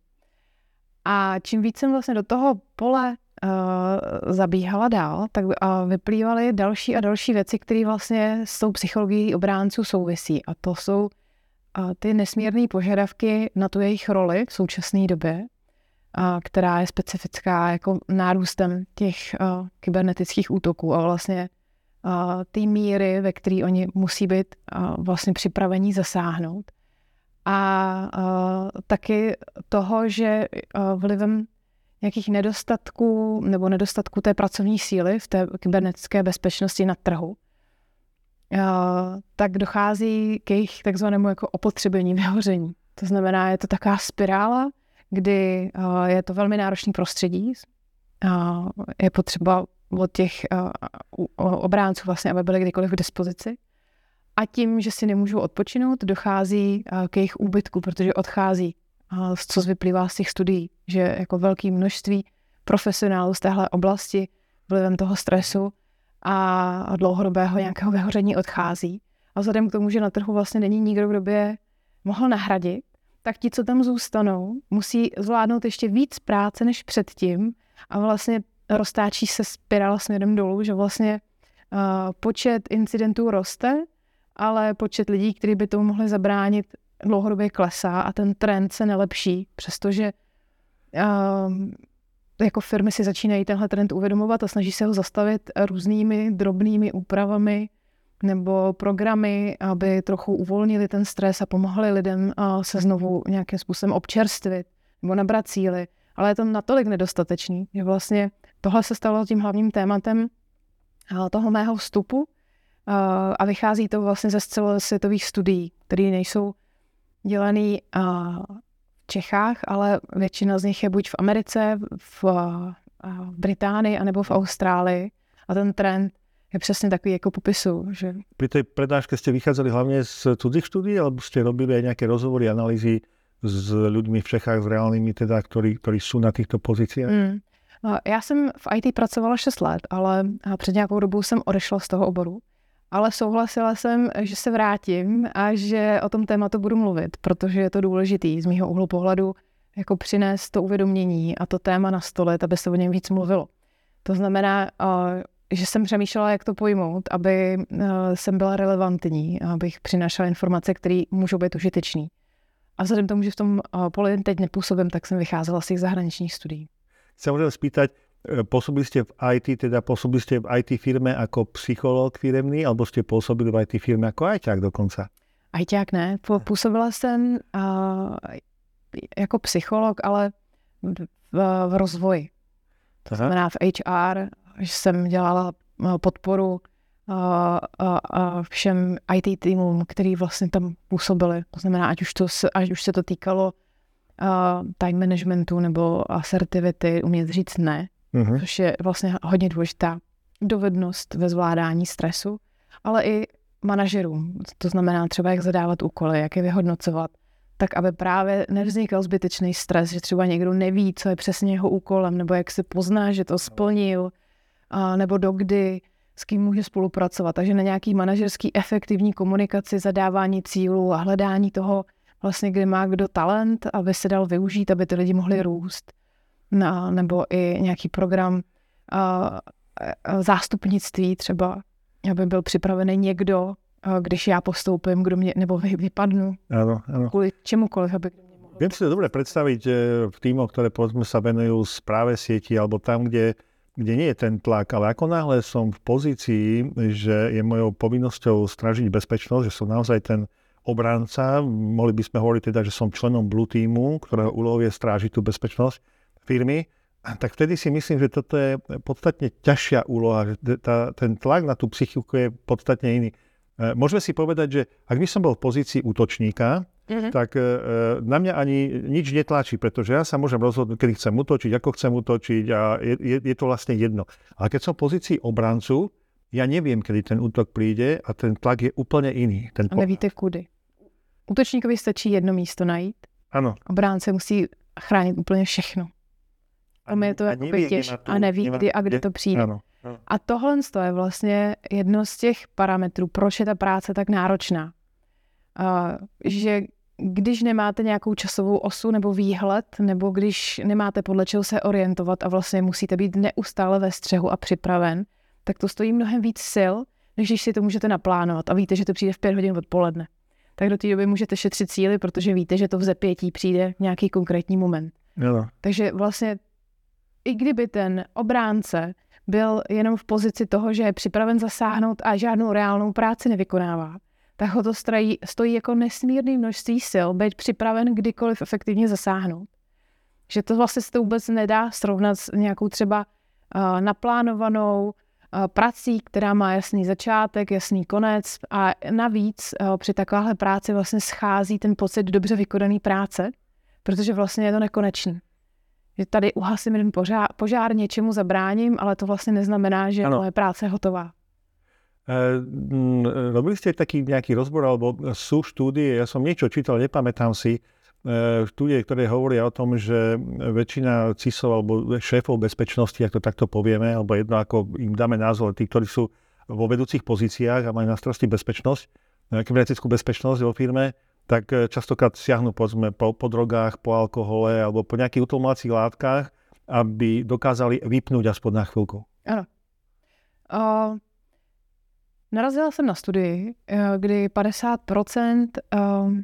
Speaker 4: A čím víc jsem vlastně do toho pole uh, zabíhala dál, tak vyplývaly další a další věci, které vlastně s tou psychologií obránců souvisí. A to jsou ty nesmírné požadavky na tu jejich roli v současné době, uh, která je specifická jako nárůstem těch uh, kybernetických útoků a vlastně ty míry, ve které oni musí být vlastně připravení zasáhnout. A taky toho, že vlivem nějakých nedostatků nebo nedostatku té pracovní síly v té kybernetické bezpečnosti na trhu, tak dochází k jejich takzvanému jako opotřebení, vyhoření. To znamená, je to taková spirála, kdy je to velmi náročný prostředí. Je potřeba od těch uh, obránců vlastně, aby byly kdykoliv k dispozici. A tím, že si nemůžou odpočinout, dochází uh, k jejich úbytku, protože odchází, uh, co vyplývá z těch studií, že jako velké množství profesionálů z téhle oblasti vlivem toho stresu a dlouhodobého nějakého vyhoření odchází. A vzhledem k tomu, že na trhu vlastně není nikdo, kdo by je mohl nahradit, tak ti, co tam zůstanou, musí zvládnout ještě víc práce než předtím a vlastně roztáčí se spirála směrem dolů, že vlastně uh, počet incidentů roste, ale počet lidí, kteří by tomu mohli zabránit, dlouhodobě klesá a ten trend se nelepší, přestože uh, jako firmy si začínají tenhle trend uvědomovat a snaží se ho zastavit různými drobnými úpravami nebo programy, aby trochu uvolnili ten stres a pomohli lidem se znovu nějakým způsobem občerstvit nebo nabrat síly. Ale je to natolik nedostatečný, že vlastně tohle se stalo tím hlavním tématem toho mého vstupu a vychází to vlastně ze celosvětových studií, které nejsou dělaný v Čechách, ale většina z nich je buď v Americe, v, v Británii, anebo v Austrálii. A ten trend je přesně takový jako popisu. Že...
Speaker 1: Pri tej prednáške ste vychádzali hlavne z cudzích štúdí, alebo ste robili aj nejaké rozhovory, analýzy s ľuďmi v Čechách, s reálnymi teda, ktorí, ktorí sú na týchto pozíciách? Mm.
Speaker 4: Já jsem v IT pracovala 6 let, ale před nějakou dobou jsem odešla z toho oboru ale souhlasila jsem, že se vrátím a že o tom tématu budu mluvit, protože je to důležitý z mého úhlu pohledu jako přinést to uvědomění a to téma na stole, aby se o něm víc mluvilo. To znamená, že jsem přemýšlela, jak to pojmout, aby jsem byla relevantní, abych přinášela informace, které můžou být užitečné. A vzhledem tomu, že v tom poli teď nepůsobím, tak jsem vycházela z těch zahraničních studií.
Speaker 1: Sa môžem spýtať, E, pôsobili ste v IT, teda pôsobili ste v IT firme ako psycholog firemný, alebo ste pôsobili v IT firme ako ajťák dokonca?
Speaker 4: Ajťák ne, působila jsem uh, jako psycholog, ale v, v rozvoji. To znamená v HR, že jsem dělala podporu uh, uh, uh, všem IT týmům, který vlastně tam působili. To znamená, ať už, to, ať už se to týkalo time managementu nebo asertivity, umět říct ne, mm-hmm. což je vlastně hodně důležitá dovednost ve zvládání stresu, ale i manažerům. To znamená třeba, jak zadávat úkoly, jak je vyhodnocovat, tak aby právě nevznikal zbytečný stres, že třeba někdo neví, co je přesně jeho úkolem, nebo jak se pozná, že to splnil, a nebo dokdy, s kým může spolupracovat. Takže na nějaký manažerský efektivní komunikaci, zadávání cílů a hledání toho, vlastně, kde má kdo talent, aby se dal využít, aby ty lidi mohli růst na, nebo i nějaký program a, a zástupnictví třeba, aby byl připravený někdo, a když já postoupím, kdo mě, nebo vy, vypadnu.
Speaker 1: Áno, áno.
Speaker 4: Kvůli čemukoliv, aby
Speaker 1: Viem si to dobre predstaviť v týmoch, ktoré povedzme sa venujú správe sieti alebo tam, kde, kde nie je ten tlak, ale ako náhle som v pozícii, že je mojou povinnosťou stražiť bezpečnosť, že som naozaj ten obranca, mohli by sme hovoriť teda, že som členom Blue Teamu, ktorého úlohou je strážiť tú bezpečnosť, firmy, tak vtedy si myslím, že toto je podstatne ťažšia úloha, že tá, ten tlak na tú psychiku je podstatne iný. E, môžeme si povedať, že ak by som bol v pozícii útočníka, mm-hmm. tak e, na mňa ani nič netlačí, pretože ja sa môžem rozhodnúť, kedy chcem útočiť, ako chcem útočiť a je, je, je to vlastne jedno. Ale keď som v pozícii obrancu, ja neviem, kedy ten útok príde a ten tlak je úplne iný. Ten
Speaker 4: a nevíte kudy. Útočníkovi stačí jedno místo najít.
Speaker 1: Ano.
Speaker 4: Obránce musí chránit úplně všechno. A je to jako těž a neví, kdy a kde to přijde. Ano. A tohle je vlastně jedno z těch parametrů, proč je ta práce tak náročná. Uh, že když nemáte nějakou časovou osu nebo výhled, nebo když nemáte podle čeho se orientovat a vlastně musíte být neustále ve střehu a připraven, tak to stojí mnohem víc sil, než když si to můžete naplánovat a víte, že to přijde v pět hodin odpoledne. Tak do té doby můžete šetřit síly, protože víte, že to v zepětí přijde nějaký konkrétní moment.
Speaker 1: Jo.
Speaker 4: Takže vlastně i kdyby ten obránce byl jenom v pozici toho, že je připraven zasáhnout a žádnou reálnou práci nevykonává, tak ho to stojí, stojí jako nesmírný množství sil být připraven kdykoliv efektivně zasáhnout. Že to vlastně se to vůbec nedá srovnat s nějakou třeba uh, naplánovanou prací, která má jasný začátek, jasný konec a navíc uh, při takovéhle práci vlastně schází ten pocit dobře vykonané práce, protože vlastně je to nekonečný. Že tady uhasím jeden požár, požár něčemu zabráním, ale to vlastně neznamená, že ano. moje práce je hotová.
Speaker 1: Uh, robili ste taký nejaký rozbor, alebo sú štúdie, ja som niečo čítal, nepamätám si, štúdie, ktoré hovoria o tom, že väčšina CISov alebo šéfov bezpečnosti, ak to takto povieme, alebo jedno ako im dáme názov, tí, ktorí sú vo vedúcich pozíciách a majú na starosti bezpečnosť, kybernetickú bezpečnosť vo firme, tak častokrát siahnu povedzme, po, po drogách, po alkohole alebo po nejakých utlmovacích látkach, aby dokázali vypnúť aspoň na chvíľku.
Speaker 4: Ano. Uh, Narazila jsem na studii, kdy 50% ehm,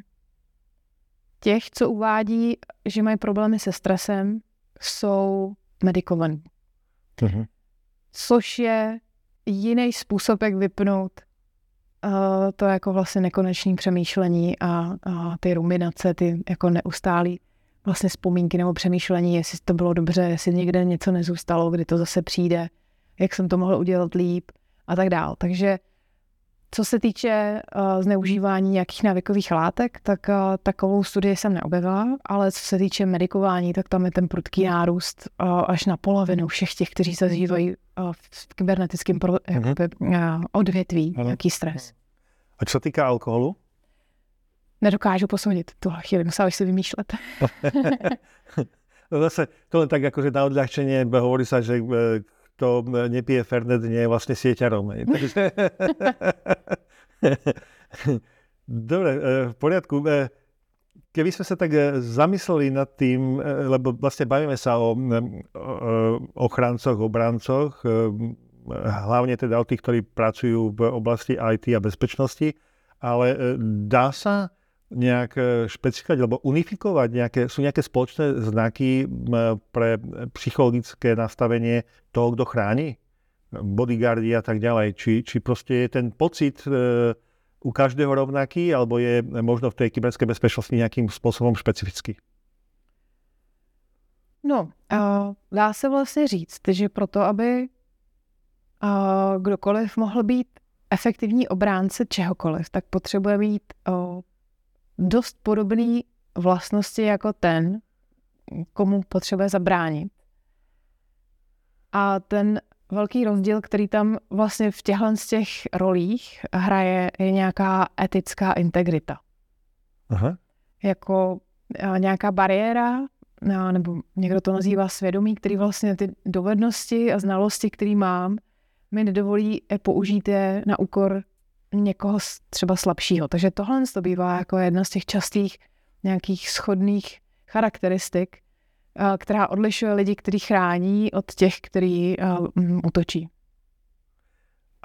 Speaker 4: těch, co uvádí, že mají problémy se stresem, jsou medikovaní. Uh-huh. Což je jiný způsob, jak vypnout uh, to jako vlastně nekonečné přemýšlení a, a ty ruminace, ty jako neustálý vlastně vzpomínky nebo přemýšlení, jestli to bylo dobře, jestli někde něco nezůstalo, kdy to zase přijde, jak jsem to mohl udělat líp a tak dál. Takže co se týče uh, zneužívání nějakých návykových látek, tak uh, takovou studii jsem neobjevila, ale co se týče medikování, tak tam je ten prudký nárůst uh, až na polovinu všech těch, kteří se zžívají uh, v kybernetickém pro, jakoby, uh, odvětví, nějaký stres.
Speaker 1: A co se týká alkoholu?
Speaker 4: Nedokážu posoudit tuhle chvíli, musela si vymýšlet.
Speaker 1: no zase, to len tak akože na odľahčenie hovorí sa, že kto nepije Fernet, nie je vlastne sieťarom. Dobre, e, v poriadku. E, keby sme sa tak e, zamysleli nad tým, lebo vlastne bavíme sa o ochrancoch, obrancoch, hlavne teda o tých, ktorí pracujú v oblasti IT a bezpečnosti, ale dá sa nejak e, špecifikovať alebo unifikovať? Nejaké, sú nejaké spoločné znaky pre psychologické nastavenie toho, kto chráni? Bodyguardi a tak ďalej. Či, či proste je ten pocit e, u každého rovnaký, alebo je možno v tej kybernetickej bezpečnosti nejakým spôsobom špecifický?
Speaker 4: No, uh, dá se vlastně říct, že proto, aby uh, kdokoliv mohl být efektivní obránce čehokoliv, tak potřebuje mít uh, dost podobný vlastnosti jako ten, komu potřebuje zabránit. A ten velký rozdíl, který tam vlastně v těchto z těch rolích hraje, je nějaká etická integrita. Aha. Jako nějaká bariéra, nebo někdo to nazývá svědomí, který vlastně ty dovednosti a znalosti, které mám, mi nedovolí použít je na úkor někoho třeba slabšího. Takže tohle to bývá jako jedna z těch častých nějakých schodných charakteristik, eh, která odlišuje lidi, kteří chrání od těch, kteří uh, útočí.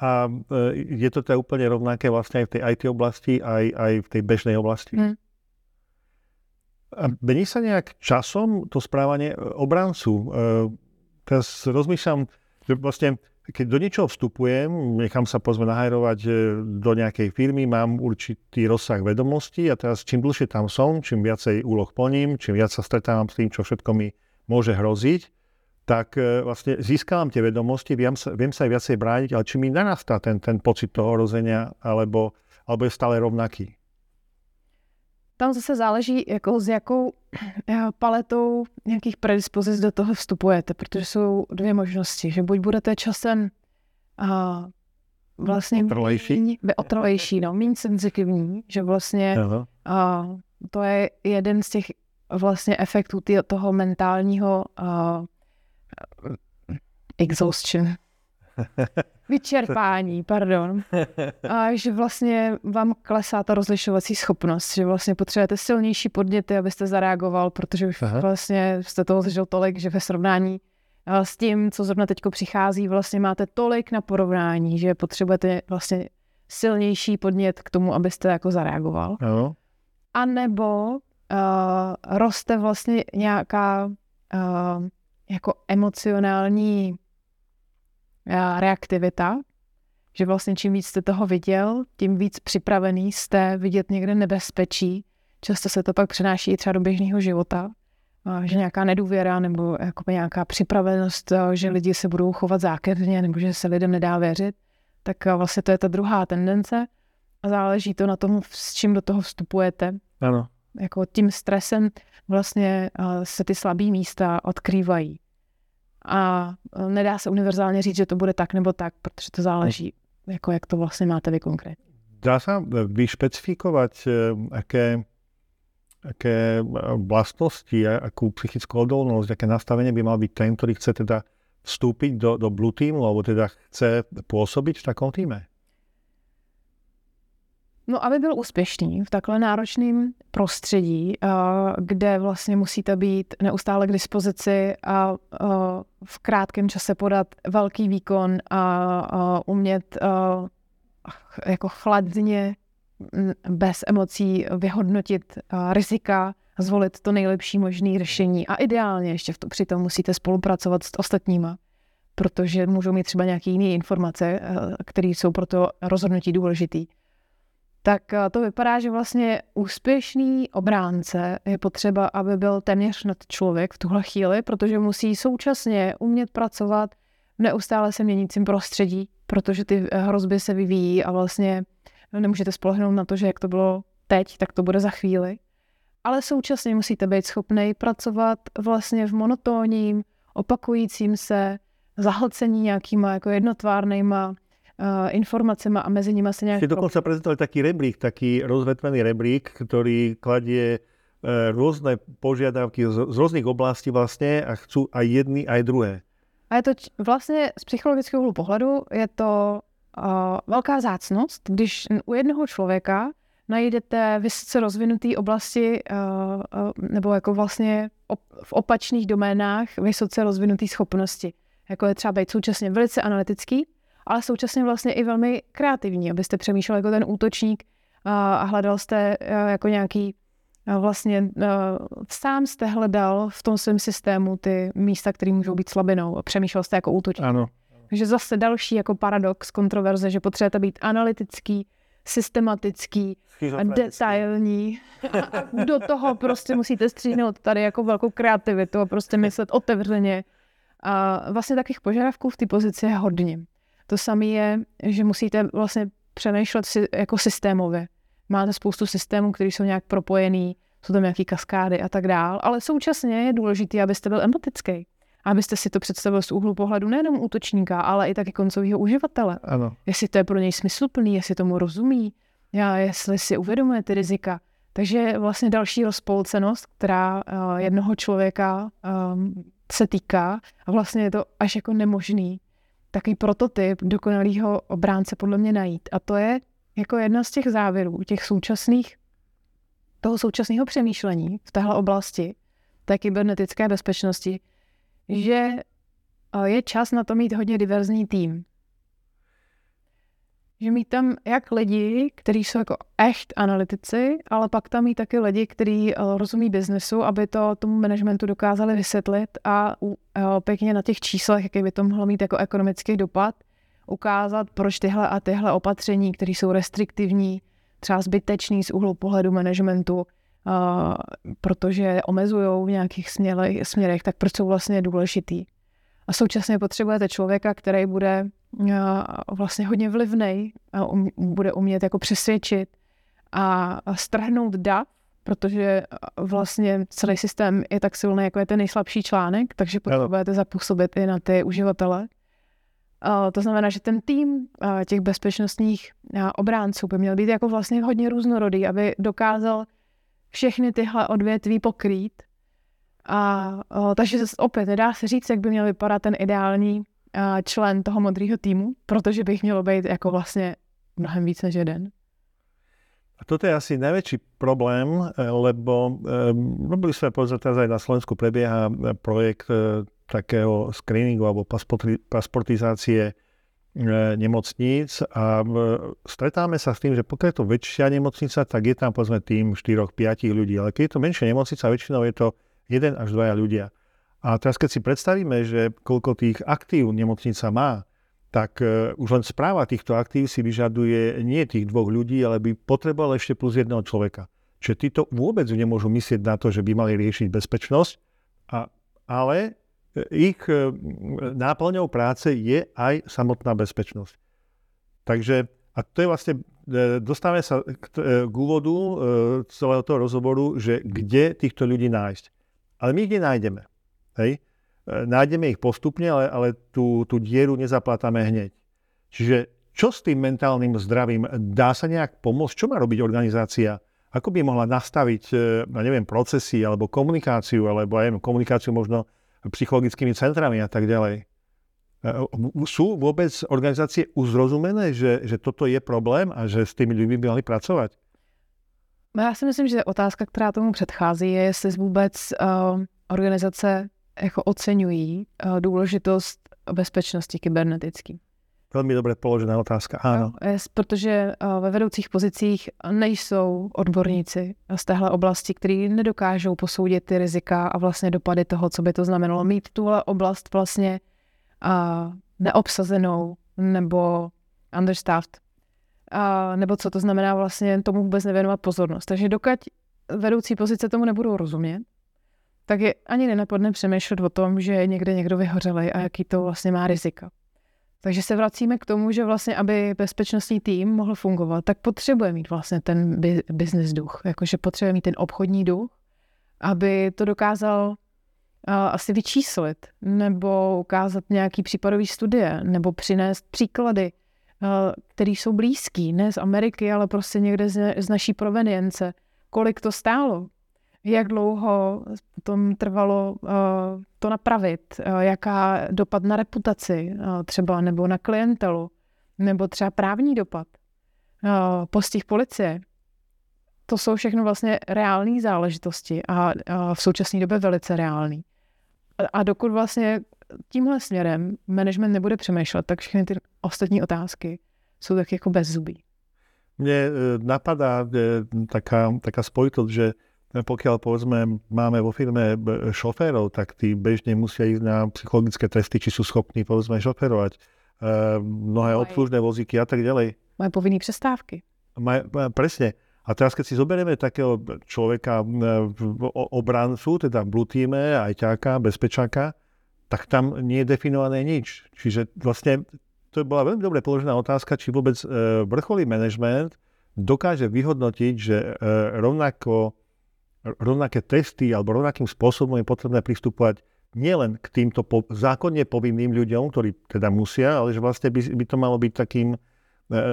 Speaker 1: A eh, je to teda úplně rovnaké vlastně i v té IT oblasti, aj, aj v té běžné oblasti? Hmm. A mení se nějak časom to správanie obranců? Teraz rozmýšľam, že vlastně keď do niečoho vstupujem, nechám sa pozme nahajrovať e, do nejakej firmy, mám určitý rozsah vedomostí a teraz čím dlhšie tam som, čím viacej úloh plním, čím viac sa stretávam s tým, čo všetko mi môže hroziť, tak e, vlastne získavam tie vedomosti, viem sa, viem sa aj viacej brániť, ale či mi narastá ten, ten pocit toho hrozenia, alebo, alebo je stále rovnaký.
Speaker 4: Tam zase záleží, jako s jakou eh, paletou nějakých predispozic do toho vstupujete, protože jsou dvě možnosti, že buď budete časem a vlastně
Speaker 1: otrlejší,
Speaker 4: otrlejší no, méně senzitivní, že vlastně a, to je jeden z těch vlastně efektů tý, toho mentálního a, exhaustion. Vyčerpání, pardon. A že vlastně vám klesá ta rozlišovací schopnost, že vlastně potřebujete silnější podněty, abyste zareagoval, protože už Aha. vlastně jste toho zažil tolik, že ve srovnání s tím, co zrovna teď přichází, vlastně máte tolik na porovnání, že potřebujete vlastně silnější podnět k tomu, abyste jako zareagoval. Ano. A nebo uh, roste vlastně nějaká uh, jako emocionální reaktivita, že vlastně čím víc jste toho viděl, tím víc připravený jste vidět někde nebezpečí. Často se to pak přenáší i třeba do běžného života, že nějaká nedůvěra nebo nějaká připravenost, že lidi se budou chovat zákeřně nebo že se lidem nedá věřit, tak vlastně to je ta druhá tendence a záleží to na tom, s čím do toho vstupujete.
Speaker 1: Ano.
Speaker 4: jako tím stresem vlastně se ty slabé místa odkrývají. A nedá se univerzálně říct, že to bude tak nebo tak, protože to záleží, jako jak to vlastně máte vy konkrétně.
Speaker 1: Dá sa vyšpecifikovať, aké, aké vlastnosti, akú psychickú odolnosť, aké nastavenie by mal byť ten, ktorý chce teda vstúpiť do, do Blue Teamu, alebo teda chce pôsobiť v takom týme?
Speaker 4: No, aby byl úspěšný v takhle náročném prostředí, kde vlastně musíte být neustále k dispozici a v krátkém čase podat velký výkon a umět jako chladně, bez emocí vyhodnotit rizika, zvolit to nejlepší možné řešení. A ideálně ještě v to, přitom musíte spolupracovat s ostatníma, protože můžou mít třeba nějaké jiné informace, které jsou pro to rozhodnutí důležitý tak eh, to vypadá, že vlastně úspěšný obránce je potřeba, aby byl téměř nad člověk v tuhle chvíli, protože musí současně umět pracovat v neustále se měnícím prostředí, protože ty eh, hrozby se vyvíjí a vlastně nemůžete spolehnout na to, že jak to bylo teď, tak to bude za chvíli. Ale současně musíte být schopný pracovat vlastně v monotónním, opakujícím se, zahlcení nějakýma jako jednotvárnýma informacemi a mezi nimi sa nejak...
Speaker 1: Ste dokonca prezentovali taký rebrík, taký rozvetvený rebrík, ktorý kladie uh, rôzne požiadavky z, z rôznych oblastí vlastne a chcú aj jedny, aj druhé.
Speaker 4: A je to vlastně z psychologického úhlu pohledu je to uh, velká zácnost, když u jednoho člověka najdete vysoce rozvinutý oblasti uh, uh, nebo jako vlastně op- v opačných doménách vysoce rozvinutý schopnosti. Jako je třeba být současně velice analytický, ale současně vlastně i velmi kreativní, abyste přemýšlel jako ten útočník a hledal jste jako nějaký vlastně sám jste hledal v tom svém systému ty místa, které můžou být slabinou a přemýšlel jste jako útočník.
Speaker 1: Ano.
Speaker 4: Takže zase další jako paradox, kontroverze, že potřebujete být analytický, systematický detailní. A do toho prostě musíte stříhnout tady jako velkou kreativitu a prostě myslet otevřeně. A vlastně takových požadavků v té pozici je hodně. To samé je, že musíte vlastně přemýšlet si, jako systémově. Máte spoustu systémů, které jsou nějak propojený, jsou tam nějaké kaskády a tak dál, ale současně je důležité, abyste byl empatický. Abyste si to představil z úhlu pohledu nejenom útočníka, ale i taky koncového uživatele.
Speaker 1: Ano.
Speaker 4: Jestli to je pro něj smysluplný, jestli tomu rozumí, já, jestli si uvědomuje ty rizika. Takže vlastně další rozpolcenost, která uh, jednoho člověka um, se týká a vlastně je to až jako nemožný takový prototyp dokonalého obránce podle mě najít. A to je jako jedna z těch závěrů, těch současných, toho současného přemýšlení v téhle oblasti, té kybernetické bezpečnosti, že je čas na to mít hodně diverzní tým že mít tam jak lidi, kteří jsou jako echt analytici, ale pak tam mít taky lidi, kteří uh, rozumí biznesu, aby to tomu managementu dokázali vysvětlit a uh, pěkně na těch číslech, jaký by to mohlo mít jako ekonomický dopad, ukázat, proč tyhle a tyhle opatření, které jsou restriktivní, třeba zbytečný z úhlu pohledu managementu, uh, protože omezují v nějakých směrech, směrech, tak proč jsou vlastně důležitý. A současně potřebujete člověka, který bude vlastně hodně vlivný a um, bude umět jako přesvědčit a strhnout dav, protože vlastně celý systém je tak silný, jako je ten nejslabší článek, takže potřebujete zapůsobit i na ty uživatele. To znamená, že ten tým těch bezpečnostních obránců by měl být jako vlastně hodně různorodý, aby dokázal všechny tyhle odvětví pokrýt. A takže opět nedá se říct, jak by měl vypadat ten ideální člen toho modrého týmu, protože bych mělo být jako vlastně mnohem víc než jeden.
Speaker 1: A toto je asi najväčší problém, eh, lebo um, robili sme, povedzme, teraz aj na Slovensku prebieha eh, projekt takého screeningu alebo pasporti, pasportizácie nemocníc a stretáme sa s tým, že pokiaľ je to väčšia nemocnica, tak je tam povedzme tým 4-5 ľudí, ale keď je to menšia nemocnica, väčšinou je to jeden až dvaja ľudia. A teraz keď si predstavíme, že koľko tých aktív nemocnica má, tak uh, už len správa týchto aktív si vyžaduje nie tých dvoch ľudí, ale by potreboval ešte plus jedného človeka. Čiže títo vôbec nemôžu myslieť na to, že by mali riešiť bezpečnosť, a, ale e, ich uh, náplňou práce je aj samotná bezpečnosť. Takže, a to je vlastne dostávame sa k, k úvodu celého toho rozhovoru, že kde týchto ľudí nájsť. Ale my ich nenájdeme. Hej? Nájdeme ich postupne, ale, ale tú, tú dieru nezaplatáme hneď. Čiže čo s tým mentálnym zdravím? Dá sa nejak pomôcť? Čo má robiť organizácia? Ako by mohla nastaviť, e, neviem, procesy alebo komunikáciu, alebo ja komunikáciu možno psychologickými centrami a tak ďalej? E, sú vôbec organizácie uzrozumené, že, že toto je problém a že s tými ľuďmi by mali pracovať?
Speaker 4: No já si myslím, že otázka, která tomu předchází, je, jestli vůbec uh, organizace jako oceňují uh, důležitost bezpečnosti kybernetické.
Speaker 1: Veľmi dobre položená otázka, áno.
Speaker 4: Protože eh, ve vedoucích pozicích nejsou odborníci z téhle oblasti, kteří nedokážou posoudit ty rizika a vlastně dopady toho, co by to znamenalo mít tuhle oblast vlastně neobsazenou nebo understaffed. A, nebo co to znamená vlastně tomu vůbec nevěnovat pozornost. Takže dokud vedoucí pozice tomu nebudou rozumět, tak je ani nenapadne přemýšlet o tom, že někde někdo vyhořelej a jaký to vlastně má rizika. Takže se vracíme k tomu, že vlastně, aby bezpečnostní tým mohl fungovat, tak potřebuje mít vlastně ten business duch, jakože potřebuje mít ten obchodní duch, aby to dokázal asi vyčíslit, nebo ukázat nějaký případový studie, nebo přinést příklady, které jsou blízký, ne z Ameriky, ale prostě někde z naší provenience, kolik to stálo, jak dlouho potom trvalo uh, to napravit, uh, jaká dopad na reputaci uh, třeba, nebo na klientelu, nebo třeba právní dopad, uh, postih policie. To jsou všechno vlastně reální záležitosti a, a v současné době velice reální. A, a dokud vlastně tímhle směrem management nebude přemýšlet, tak všechny ty ostatní otázky jsou tak jako bez zubí.
Speaker 1: Mne napadá taká, taká spojitosť, že pokiaľ povedzme máme vo firme šoférov, tak tí bežne musia ísť na psychologické testy, či sú schopní povedzme šoférovať. Uh, mnohé obslužné vozíky a tak ďalej.
Speaker 4: Majú povinné přestávky.
Speaker 1: Maj, presne. A teraz, keď si zoberieme takého človeka, obrancu, teda blue teame, ajťáka, bezpečáka, tak tam nie je definované nič. Čiže vlastne to bola veľmi dobre položená otázka, či vôbec vrcholý management dokáže vyhodnotiť, že rovnako rovnaké testy alebo rovnakým spôsobom je potrebné pristupovať nielen k týmto po, zákonne povinným ľuďom, ktorí teda musia, ale že vlastne by, by to malo byť takým e,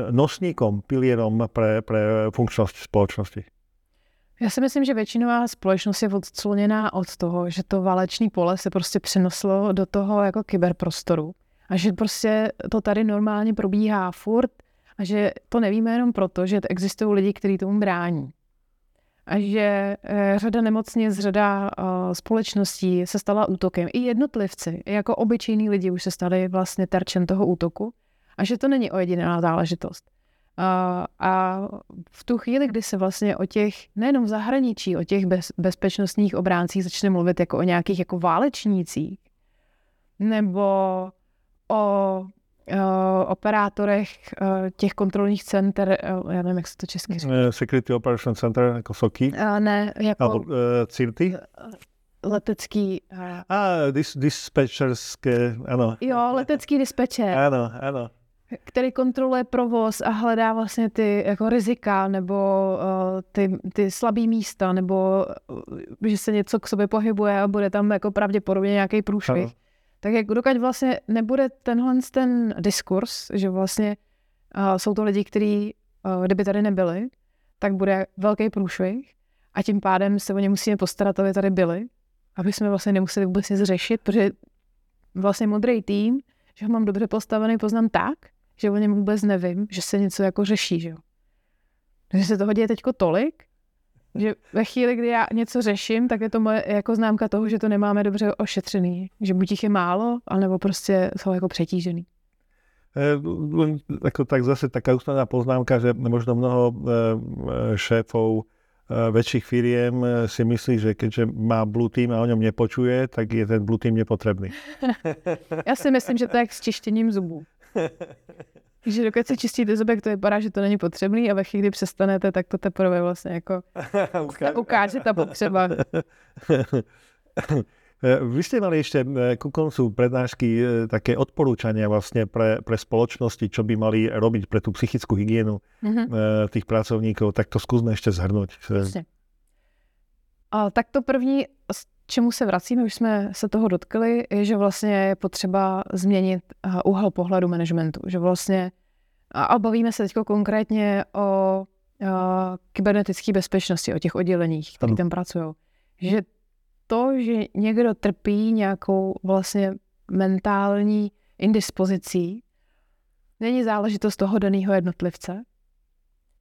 Speaker 1: nosníkom, pilierom pre, pre funkčnosť spoločnosti.
Speaker 4: Já si myslím, že většinová společnost je odcloněná od toho, že to válečné pole se prostě přenoslo do toho jako kyberprostoru. A že prostě to tady normálně probíhá furt a že to nevíme jenom proto, že existují lidi, kteří tomu brání že eh, řada nemocnic, řada eh, společností se stala útokem. I jednotlivci, jako obyčejní lidi už se stali vlastně terčem toho útoku a že to není ojedinělá záležitost. A, a v tu chvíli, kdy se vlastně o těch, nejenom v zahraničí, o těch bez, bezpečnostních obráncích začne mluvit jako o nějakých jako válečnících, nebo o operátorech uh, těch kontrolních center, uh, já nevím, jak se to česky říká.
Speaker 1: Security Operation Center, jako SOKI?
Speaker 4: Ne, jako...
Speaker 1: Alebo uh, CIRTy?
Speaker 4: Letecký...
Speaker 1: A, dis, dispečerské, ano.
Speaker 4: Jo, letecký dispečer.
Speaker 1: ano, ano.
Speaker 4: Který kontroluje provoz a hledá vlastně ty jako rizika nebo uh, ty, ty slabý místa nebo uh, že se něco k sobě pohybuje a bude tam jako pravděpodobně nějaký průšvih. Ano tak jak dokud vlastně nebude tenhle ten diskurs, že vlastně uh, jsou to lidi, kteří, uh, kdyby tady nebyli, tak bude velký průšvih a tím pádem se o ně musíme postarat, aby tady byli, aby jsme vlastně nemuseli vůbec nic řešit, protože vlastně modrý tým, že ho mám dobře postavený, poznám tak, že o něm vůbec nevím, že se něco jako řeší, že jo. Takže se toho děje teďko tolik, že ve chvíli, kdy já něco řeším, tak je to moje jako známka toho, že to nemáme dobře ošetřený. Že buď jich je málo, alebo prostě jsou jako přetížený.
Speaker 1: E, ako tak zase taká ústavná poznámka, že možno mnoho e, šéfov e, väčších firiem si myslí, že keďže má Blue Team a o ňom nepočuje, tak je ten Blue Team nepotrebný.
Speaker 4: Já si myslím, že to je jak s čištěním zubů. že dokud se čistíte zubek, to vypadá, že to není potřebný a ve chvíli, kdy přestanete, tak to teprve vlastně jako ukáže ta potřeba.
Speaker 1: Vy ste mali ešte ku koncu prednášky také odporúčania vlastne pre, pre spoločnosti, čo by mali robiť pre tú psychickú hygienu mm-hmm. tých pracovníkov, tak to skúsme ešte zhrnúť. Jasne.
Speaker 4: A, tak to první, čemu se vracíme, už jsme se toho dotkli, je, že vlastně je potřeba změnit úhel pohledu managementu. Že vlastně, a bavíme se teď konkrétně o kybernetické bezpečnosti, o těch odděleních, které tam pracují. Že to, že někdo trpí nějakou vlastně mentální indispozicí, není záležitost toho daného jednotlivce,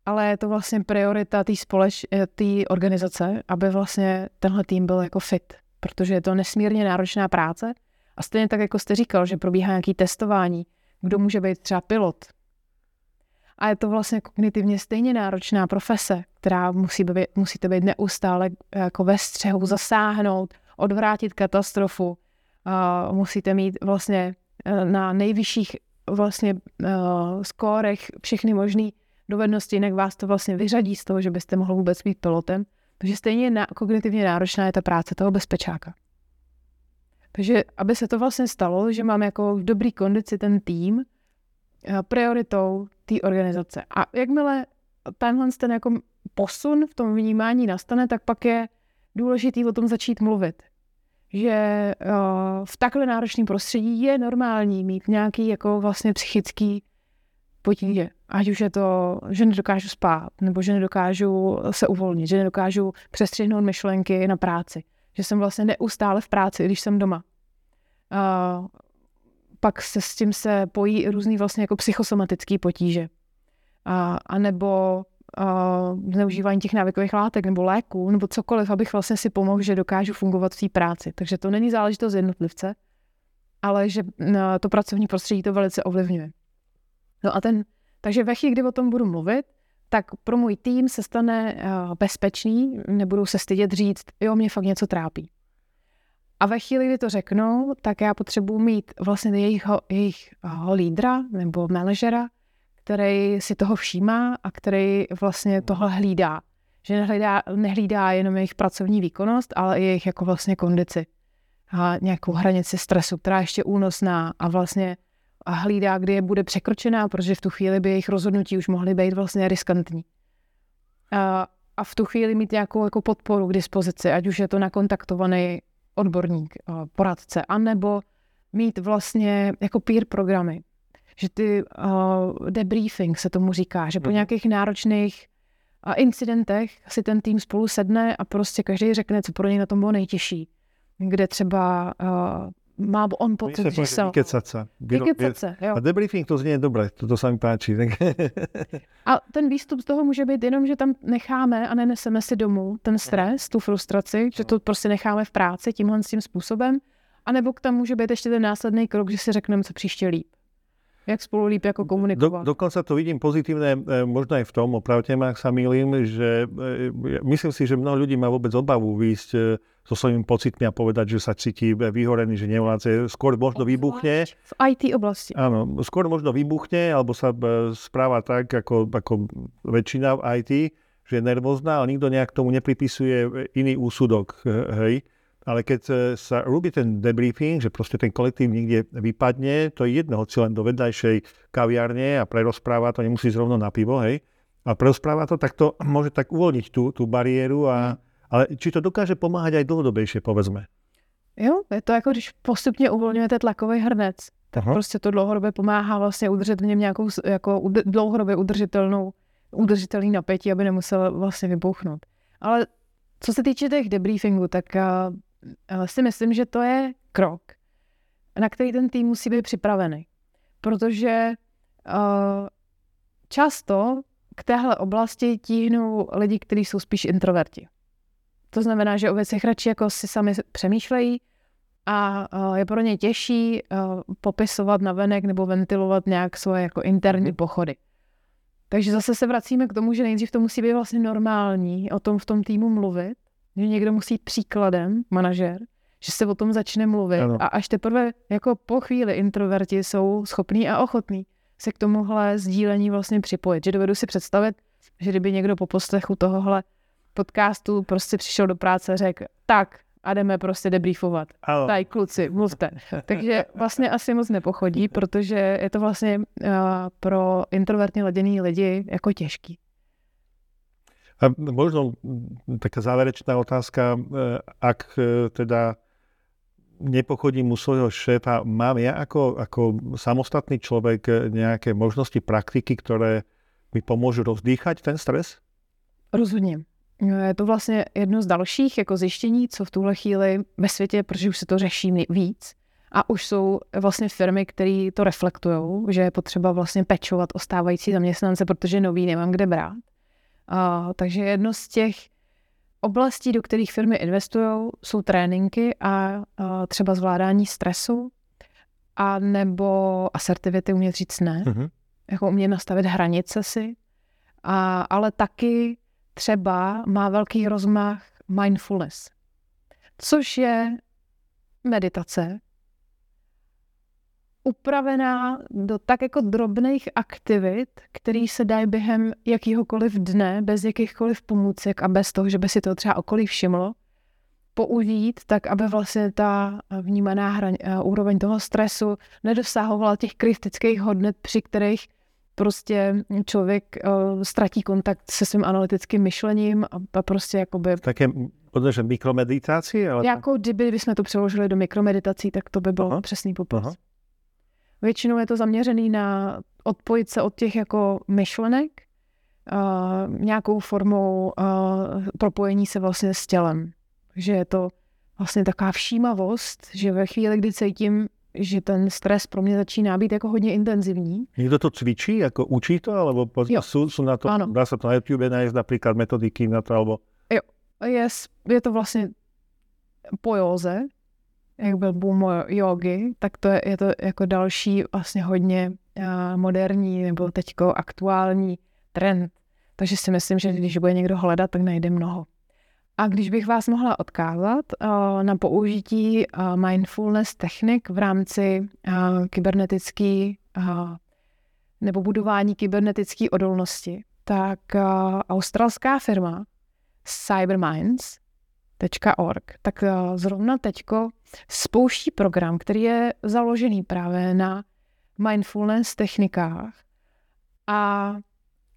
Speaker 4: ale je to vlastně priorita té společ, té organizace, aby vlastně tenhle tým byl jako fit, protože je to nesmírně náročná práce a stejně tak, jako jste říkal, že probíhá nějaký testování, kdo může být třeba pilot. A je to vlastně kognitivně stejně náročná profese, která musí být, musíte být neustále jako ve střehu, zasáhnout, odvrátit katastrofu. Uh, musíte mít vlastně uh, na nejvyšších vlastně uh, skórech všechny možné dovednosti, jinak vás to vlastně vyřadí z toho, že byste mohl vůbec být pilotem. Takže stejně na, kognitivně náročná je ta práce toho bezpečáka. Takže aby se to vlastně stalo, že máme jako v dobrý kondici ten tým, eh, prioritou té organizace. A jakmile tenhle ten jako posun v tom vnímání nastane, tak pak je důležitý o tom začít mluvit. Že uh, v takhle náročném prostředí je normální mít nějaký jako vlastně psychický potíže. Ať už je to, že nedokážu spát, nebo že nedokážu se uvolnit, že nedokážu přestřihnout myšlenky na práci. Že jsem vlastně neustále v práci, když jsem doma. Uh, pak se s tím se pojí různý vlastně jako psychosomatický potíže. A, a nebo uh, zneužívání těch návykových látek nebo léků, nebo cokoliv, abych vlastně si pomohl, že dokážu fungovat v té práci. Takže to není záležitost jednotlivce, ale že to pracovní prostředí to velice ovlivňuje. No a ten, takže ve chvíli, kdy o tom budu mluvit, tak pro můj tým se stane uh, bezpečný, nebudou se stydět říct, jo, mě fakt něco trápí. A ve chvíli, kdy to řeknou, tak já potřebuji mít vlastně jejich, jejich lídra nebo manažera, který si toho všímá a který vlastně tohle hlídá. Že nehlídá, nehlídá jenom jejich pracovní výkonnost, ale i jejich jako vlastně kondici. A nějakou hranici stresu, která je ještě únosná a vlastně a hlídá, kdy je bude překročená, protože v tu chvíli by jejich rozhodnutí už mohly být vlastně riskantní. A, a v tu chvíli mít nějakou jako podporu k dispozici, ať už je to nakontaktovaný odborník, poradce, anebo mít vlastně jako peer programy. Že ty uh, debriefing se tomu říká, že po hmm. nějakých náročných uh, incidentech si ten tým spolu sedne a prostě každý řekne, co pro něj na tom bylo nejtěžší. Kde třeba uh, má on pocit, že sa...
Speaker 1: Vykecať sa.
Speaker 4: Vykecať sa, jo.
Speaker 1: A debriefing to znie dobre, to sa mi páči.
Speaker 4: a ten výstup z toho může být jenom, že tam necháme a neneseme si domů ten stres, tu frustraci, že to prostě necháme v práci tímhle s tím způsobem, a nebo tam může být ještě ten následný krok, že si řekneme, co příště líp. Jak spolu líp jako komunikovat?
Speaker 1: Do, dokonca to vidím pozitívne, e, možno aj v tom, opravte ma, ak sa milím, že e, myslím si, že mnoho ľudí má vôbec obavu výjsť e, so svojimi pocitmi a povedať, že sa cíti vyhorený, že nevládze. Skôr možno vybuchne.
Speaker 4: V IT oblasti.
Speaker 1: Áno, skôr možno vybuchne, alebo sa správa tak, ako, ako väčšina v IT, že je nervózna, ale nikto nejak tomu nepripisuje iný úsudok. Hej ale keď e, sa robí ten debriefing, že proste ten kolektív niekde vypadne, to je jedno, hoci len do vedľajšej kaviarne a prerozpráva to, nemusí zrovna na pivo, hej, a prerozpráva to, tak to môže tak uvoľniť tú, tú bariéru, a, ale či to dokáže pomáhať aj dlhodobejšie, povedzme.
Speaker 4: Jo, je to jako když postupně uvolňujete tlakový hrnec, tak Aha. prostě to dlouhodobě pomáhá vlastně udržet v něm nějakou jako dlouhodobě udržitelnou, udržitelný napětí, aby nemusel vlastně vybuchnout. Ale co se týče těch debriefingů, tak uh, si myslím, že to je krok, na který ten tým musí být připravený. Protože uh, často k téhle oblasti tíhnou lidi, kteří jsou spíš introverti. To znamená, že o věcech radši jako si sami přemýšlejí a uh, je pro ně těžší uh, popisovat na venek nebo ventilovat nějak svoje jako interní mhm. pochody. Takže zase se vracíme k tomu, že nejdřív to musí být vlastně normální o tom v tom týmu mluvit že někdo musí příkladem, manažer, že se o tom začne mluvit ano. a až teprve jako po chvíli introverti jsou schopní a ochotní se k tomuhle sdílení vlastně připojit. Že dovedu si představit, že kdyby někdo po poslechu tohohle podcastu prostě přišel do práce a řekl, tak a jdeme prostě debriefovat.
Speaker 1: Áno.
Speaker 4: Tady kluci, mluvte. Takže vlastně asi moc nepochodí, protože je to vlastně uh, pro introvertně laděný lidi jako těžký.
Speaker 1: A možno taká záverečná otázka, e, ak e, teda nepochodím u svojho šéfa, mám ja ako, ako samostatný človek nejaké možnosti, praktiky, ktoré mi pomôžu rozdýchať ten stres?
Speaker 4: Rozhodně. Je to vlastně jedno z dalších jako zjištění, co v tuhle chvíli ve světě, protože už se to řeší víc. A už jsou vlastně firmy, které to reflektují, že je potřeba vlastně pečovat o stávající zaměstnance, protože nový nemám kde brát. A, takže jedno z těch oblastí, do kterých firmy investují, jsou tréninky a, a třeba zvládání stresu a nebo asertivity, umět říct ne,
Speaker 1: Uh-huh.
Speaker 4: jako umět nastavit hranice si, a, ale taky třeba má velký rozmach mindfulness, což je meditace, upravená do tak jako drobných aktivit, který se dají během jakýhokoliv dne, bez jakýchkoliv pomůcek a bez toho, že by si to třeba okolí všimlo, použít tak, aby vlastně ta vnímaná hraň, uh, úroveň toho stresu nedosahovala těch kritických hodnot, při kterých prostě člověk uh, ztratí kontakt se svým analytickým myšlením a, a prostě jakoby...
Speaker 1: Také možno, že mikromeditácie? Ale
Speaker 4: Jako kdyby bychom to přeložili do mikromeditací, tak to by byl
Speaker 1: Aha.
Speaker 4: přesný popis.
Speaker 1: Aha.
Speaker 4: Většinou je to zaměřený na odpojit se od těch jako myšlenek, uh, nějakou formou uh, propojení se vlastně s tělem. Takže je to vlastně taková všímavost, že ve chvíli, kdy cítím, že ten stres pro mě začíná být jako hodně intenzivní,
Speaker 1: Niekto to cvičí, ako učí to, alebo
Speaker 4: Jo.
Speaker 1: sú, sú na to,
Speaker 4: Áno.
Speaker 1: dá sa to na YouTube nájsť napríklad metodiky na to, alebo
Speaker 4: je, s- je to vlastně po józe, jak byl boom jogy, tak to je, je to jako další vlastně hodně uh, moderní nebo teďko aktuální trend. Takže si myslím, že když bude někdo hledat, tak najde mnoho. A když bych vás mohla odkázat uh, na použití uh, mindfulness technik v rámci uh, nebo budování kybernetické odolnosti, tak australská firma cyberminds.org, tak eh, zrovna teďko spouští program, který je založený právě na mindfulness technikách a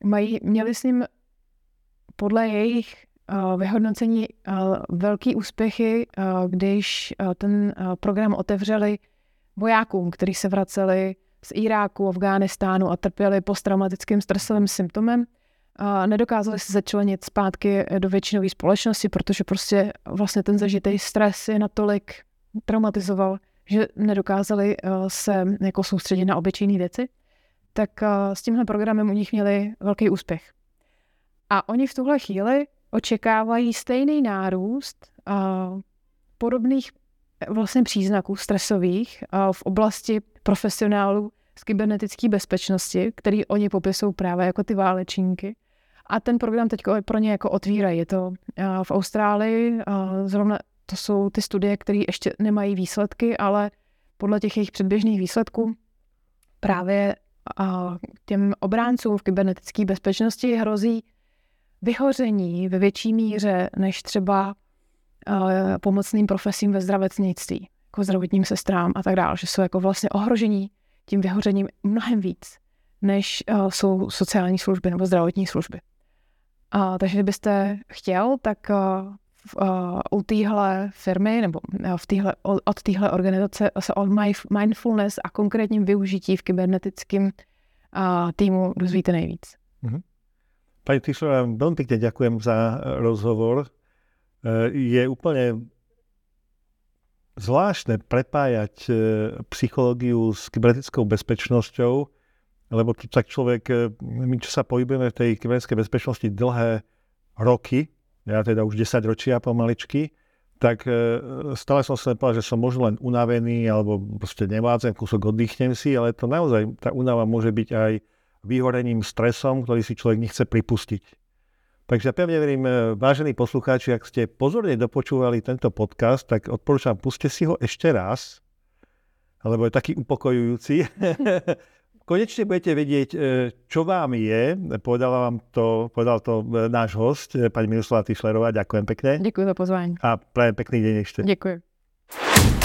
Speaker 4: mají, měli s ním podle jejich eh, vyhodnocení eh, velký úspěchy, eh, když eh, ten eh, program otevřeli vojákům, kteří se vraceli z Iráku, Afghánistánu a trpěli posttraumatickým stresovým symptomem, nedokázali se začlenit zpátky do většinové společnosti, protože prostě vlastně ten zažitý stres je natolik traumatizoval, že nedokázali eh, se jako soustředit na obyčejné věci, tak eh, s tímhle programem u nich měli velký úspěch. A oni v tuhle chvíli očekávají stejný nárůst eh, podobných eh, vlastně příznaků stresových eh, v oblasti profesionálů z kybernetické bezpečnosti, který oni popisují právě jako ty válečníky. A ten program teď pro ně jako otvírají. Je to v Austrálii, zrovna to jsou ty studie, které ještě nemají výsledky, ale podle těch jejich předběžných výsledků právě těm obráncům v kybernetické bezpečnosti hrozí vyhoření ve větší míře než třeba eh, pomocným profesím ve zdravotnictví, jako zdravotním sestrám a tak dále, že jsou jako vlastně ohrožení tím vyhořením mnohem víc, než uh, jsou sociální služby nebo zdravotní služby. Uh, takže kdybyste chtěl, tak uh, u téhle firmy nebo v týhle, od, téhle organizace se o mi- mindfulness a konkrétním využití v kybernetickém týmu dozvíte nejvíc.
Speaker 1: Pani Tyšová, veľmi pekne ďakujem za e, rozhovor. E, Je úplne zvláštne prepájať e, psychológiu s kybernetickou bezpečnosťou, lebo tu tak človek, my čo sa pohybujeme v tej kybernetickej bezpečnosti dlhé roky, ja teda už 10 ročia pomaličky, tak stále som sa povedal, že som možno len unavený alebo proste nevádzem, kúsok oddychnem si, ale to naozaj, tá únava môže byť aj vyhorením, stresom, ktorý si človek nechce pripustiť. Takže pevne verím, e, vážení poslucháči, ak ste pozorne dopočúvali tento podcast, tak odporúčam, puste si ho ešte raz, lebo je taký upokojujúci. konečne budete vedieť, e, čo vám je. Povedala vám to, povedal to e, náš host, pani Miroslava Tyšlerová. Ďakujem pekne.
Speaker 4: Ďakujem za pozvání.
Speaker 1: A prajem pekný deň ešte.
Speaker 4: Ďakujem.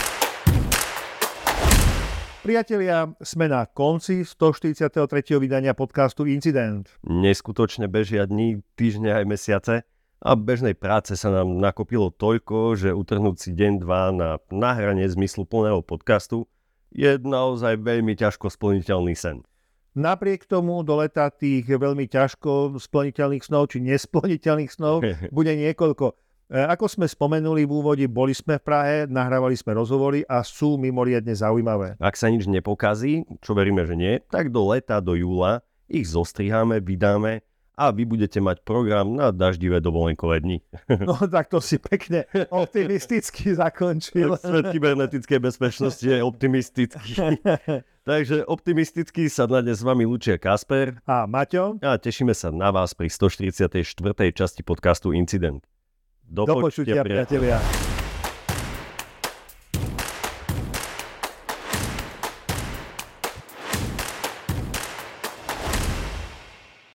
Speaker 1: Priatelia, sme na konci 143. vydania podcastu Incident.
Speaker 2: Neskutočne bežia dní, týždne aj mesiace a bežnej práce sa nám nakopilo toľko, že utrhnúť si deň, dva na nahranie zmysluplného podcastu je naozaj veľmi ťažko splniteľný sen.
Speaker 1: Napriek tomu do leta tých veľmi ťažko splniteľných snov či nesplniteľných snov bude niekoľko. E, ako sme spomenuli v úvode, boli sme v Prahe, nahrávali sme rozhovory a sú mimoriadne zaujímavé.
Speaker 2: Ak sa nič nepokazí, čo veríme, že nie, tak do leta, do júla ich zostriháme, vydáme a vy budete mať program na daždivé dovolenkové dni.
Speaker 1: No tak to si pekne optimisticky zakončil.
Speaker 2: Svet kybernetickej bezpečnosti je optimistický. Takže optimisticky sa na dnes s vami lučia Kasper
Speaker 1: A Maťo?
Speaker 2: a tešíme sa na vás pri 144. časti podcastu Incident.
Speaker 1: Do počutia, priatelia.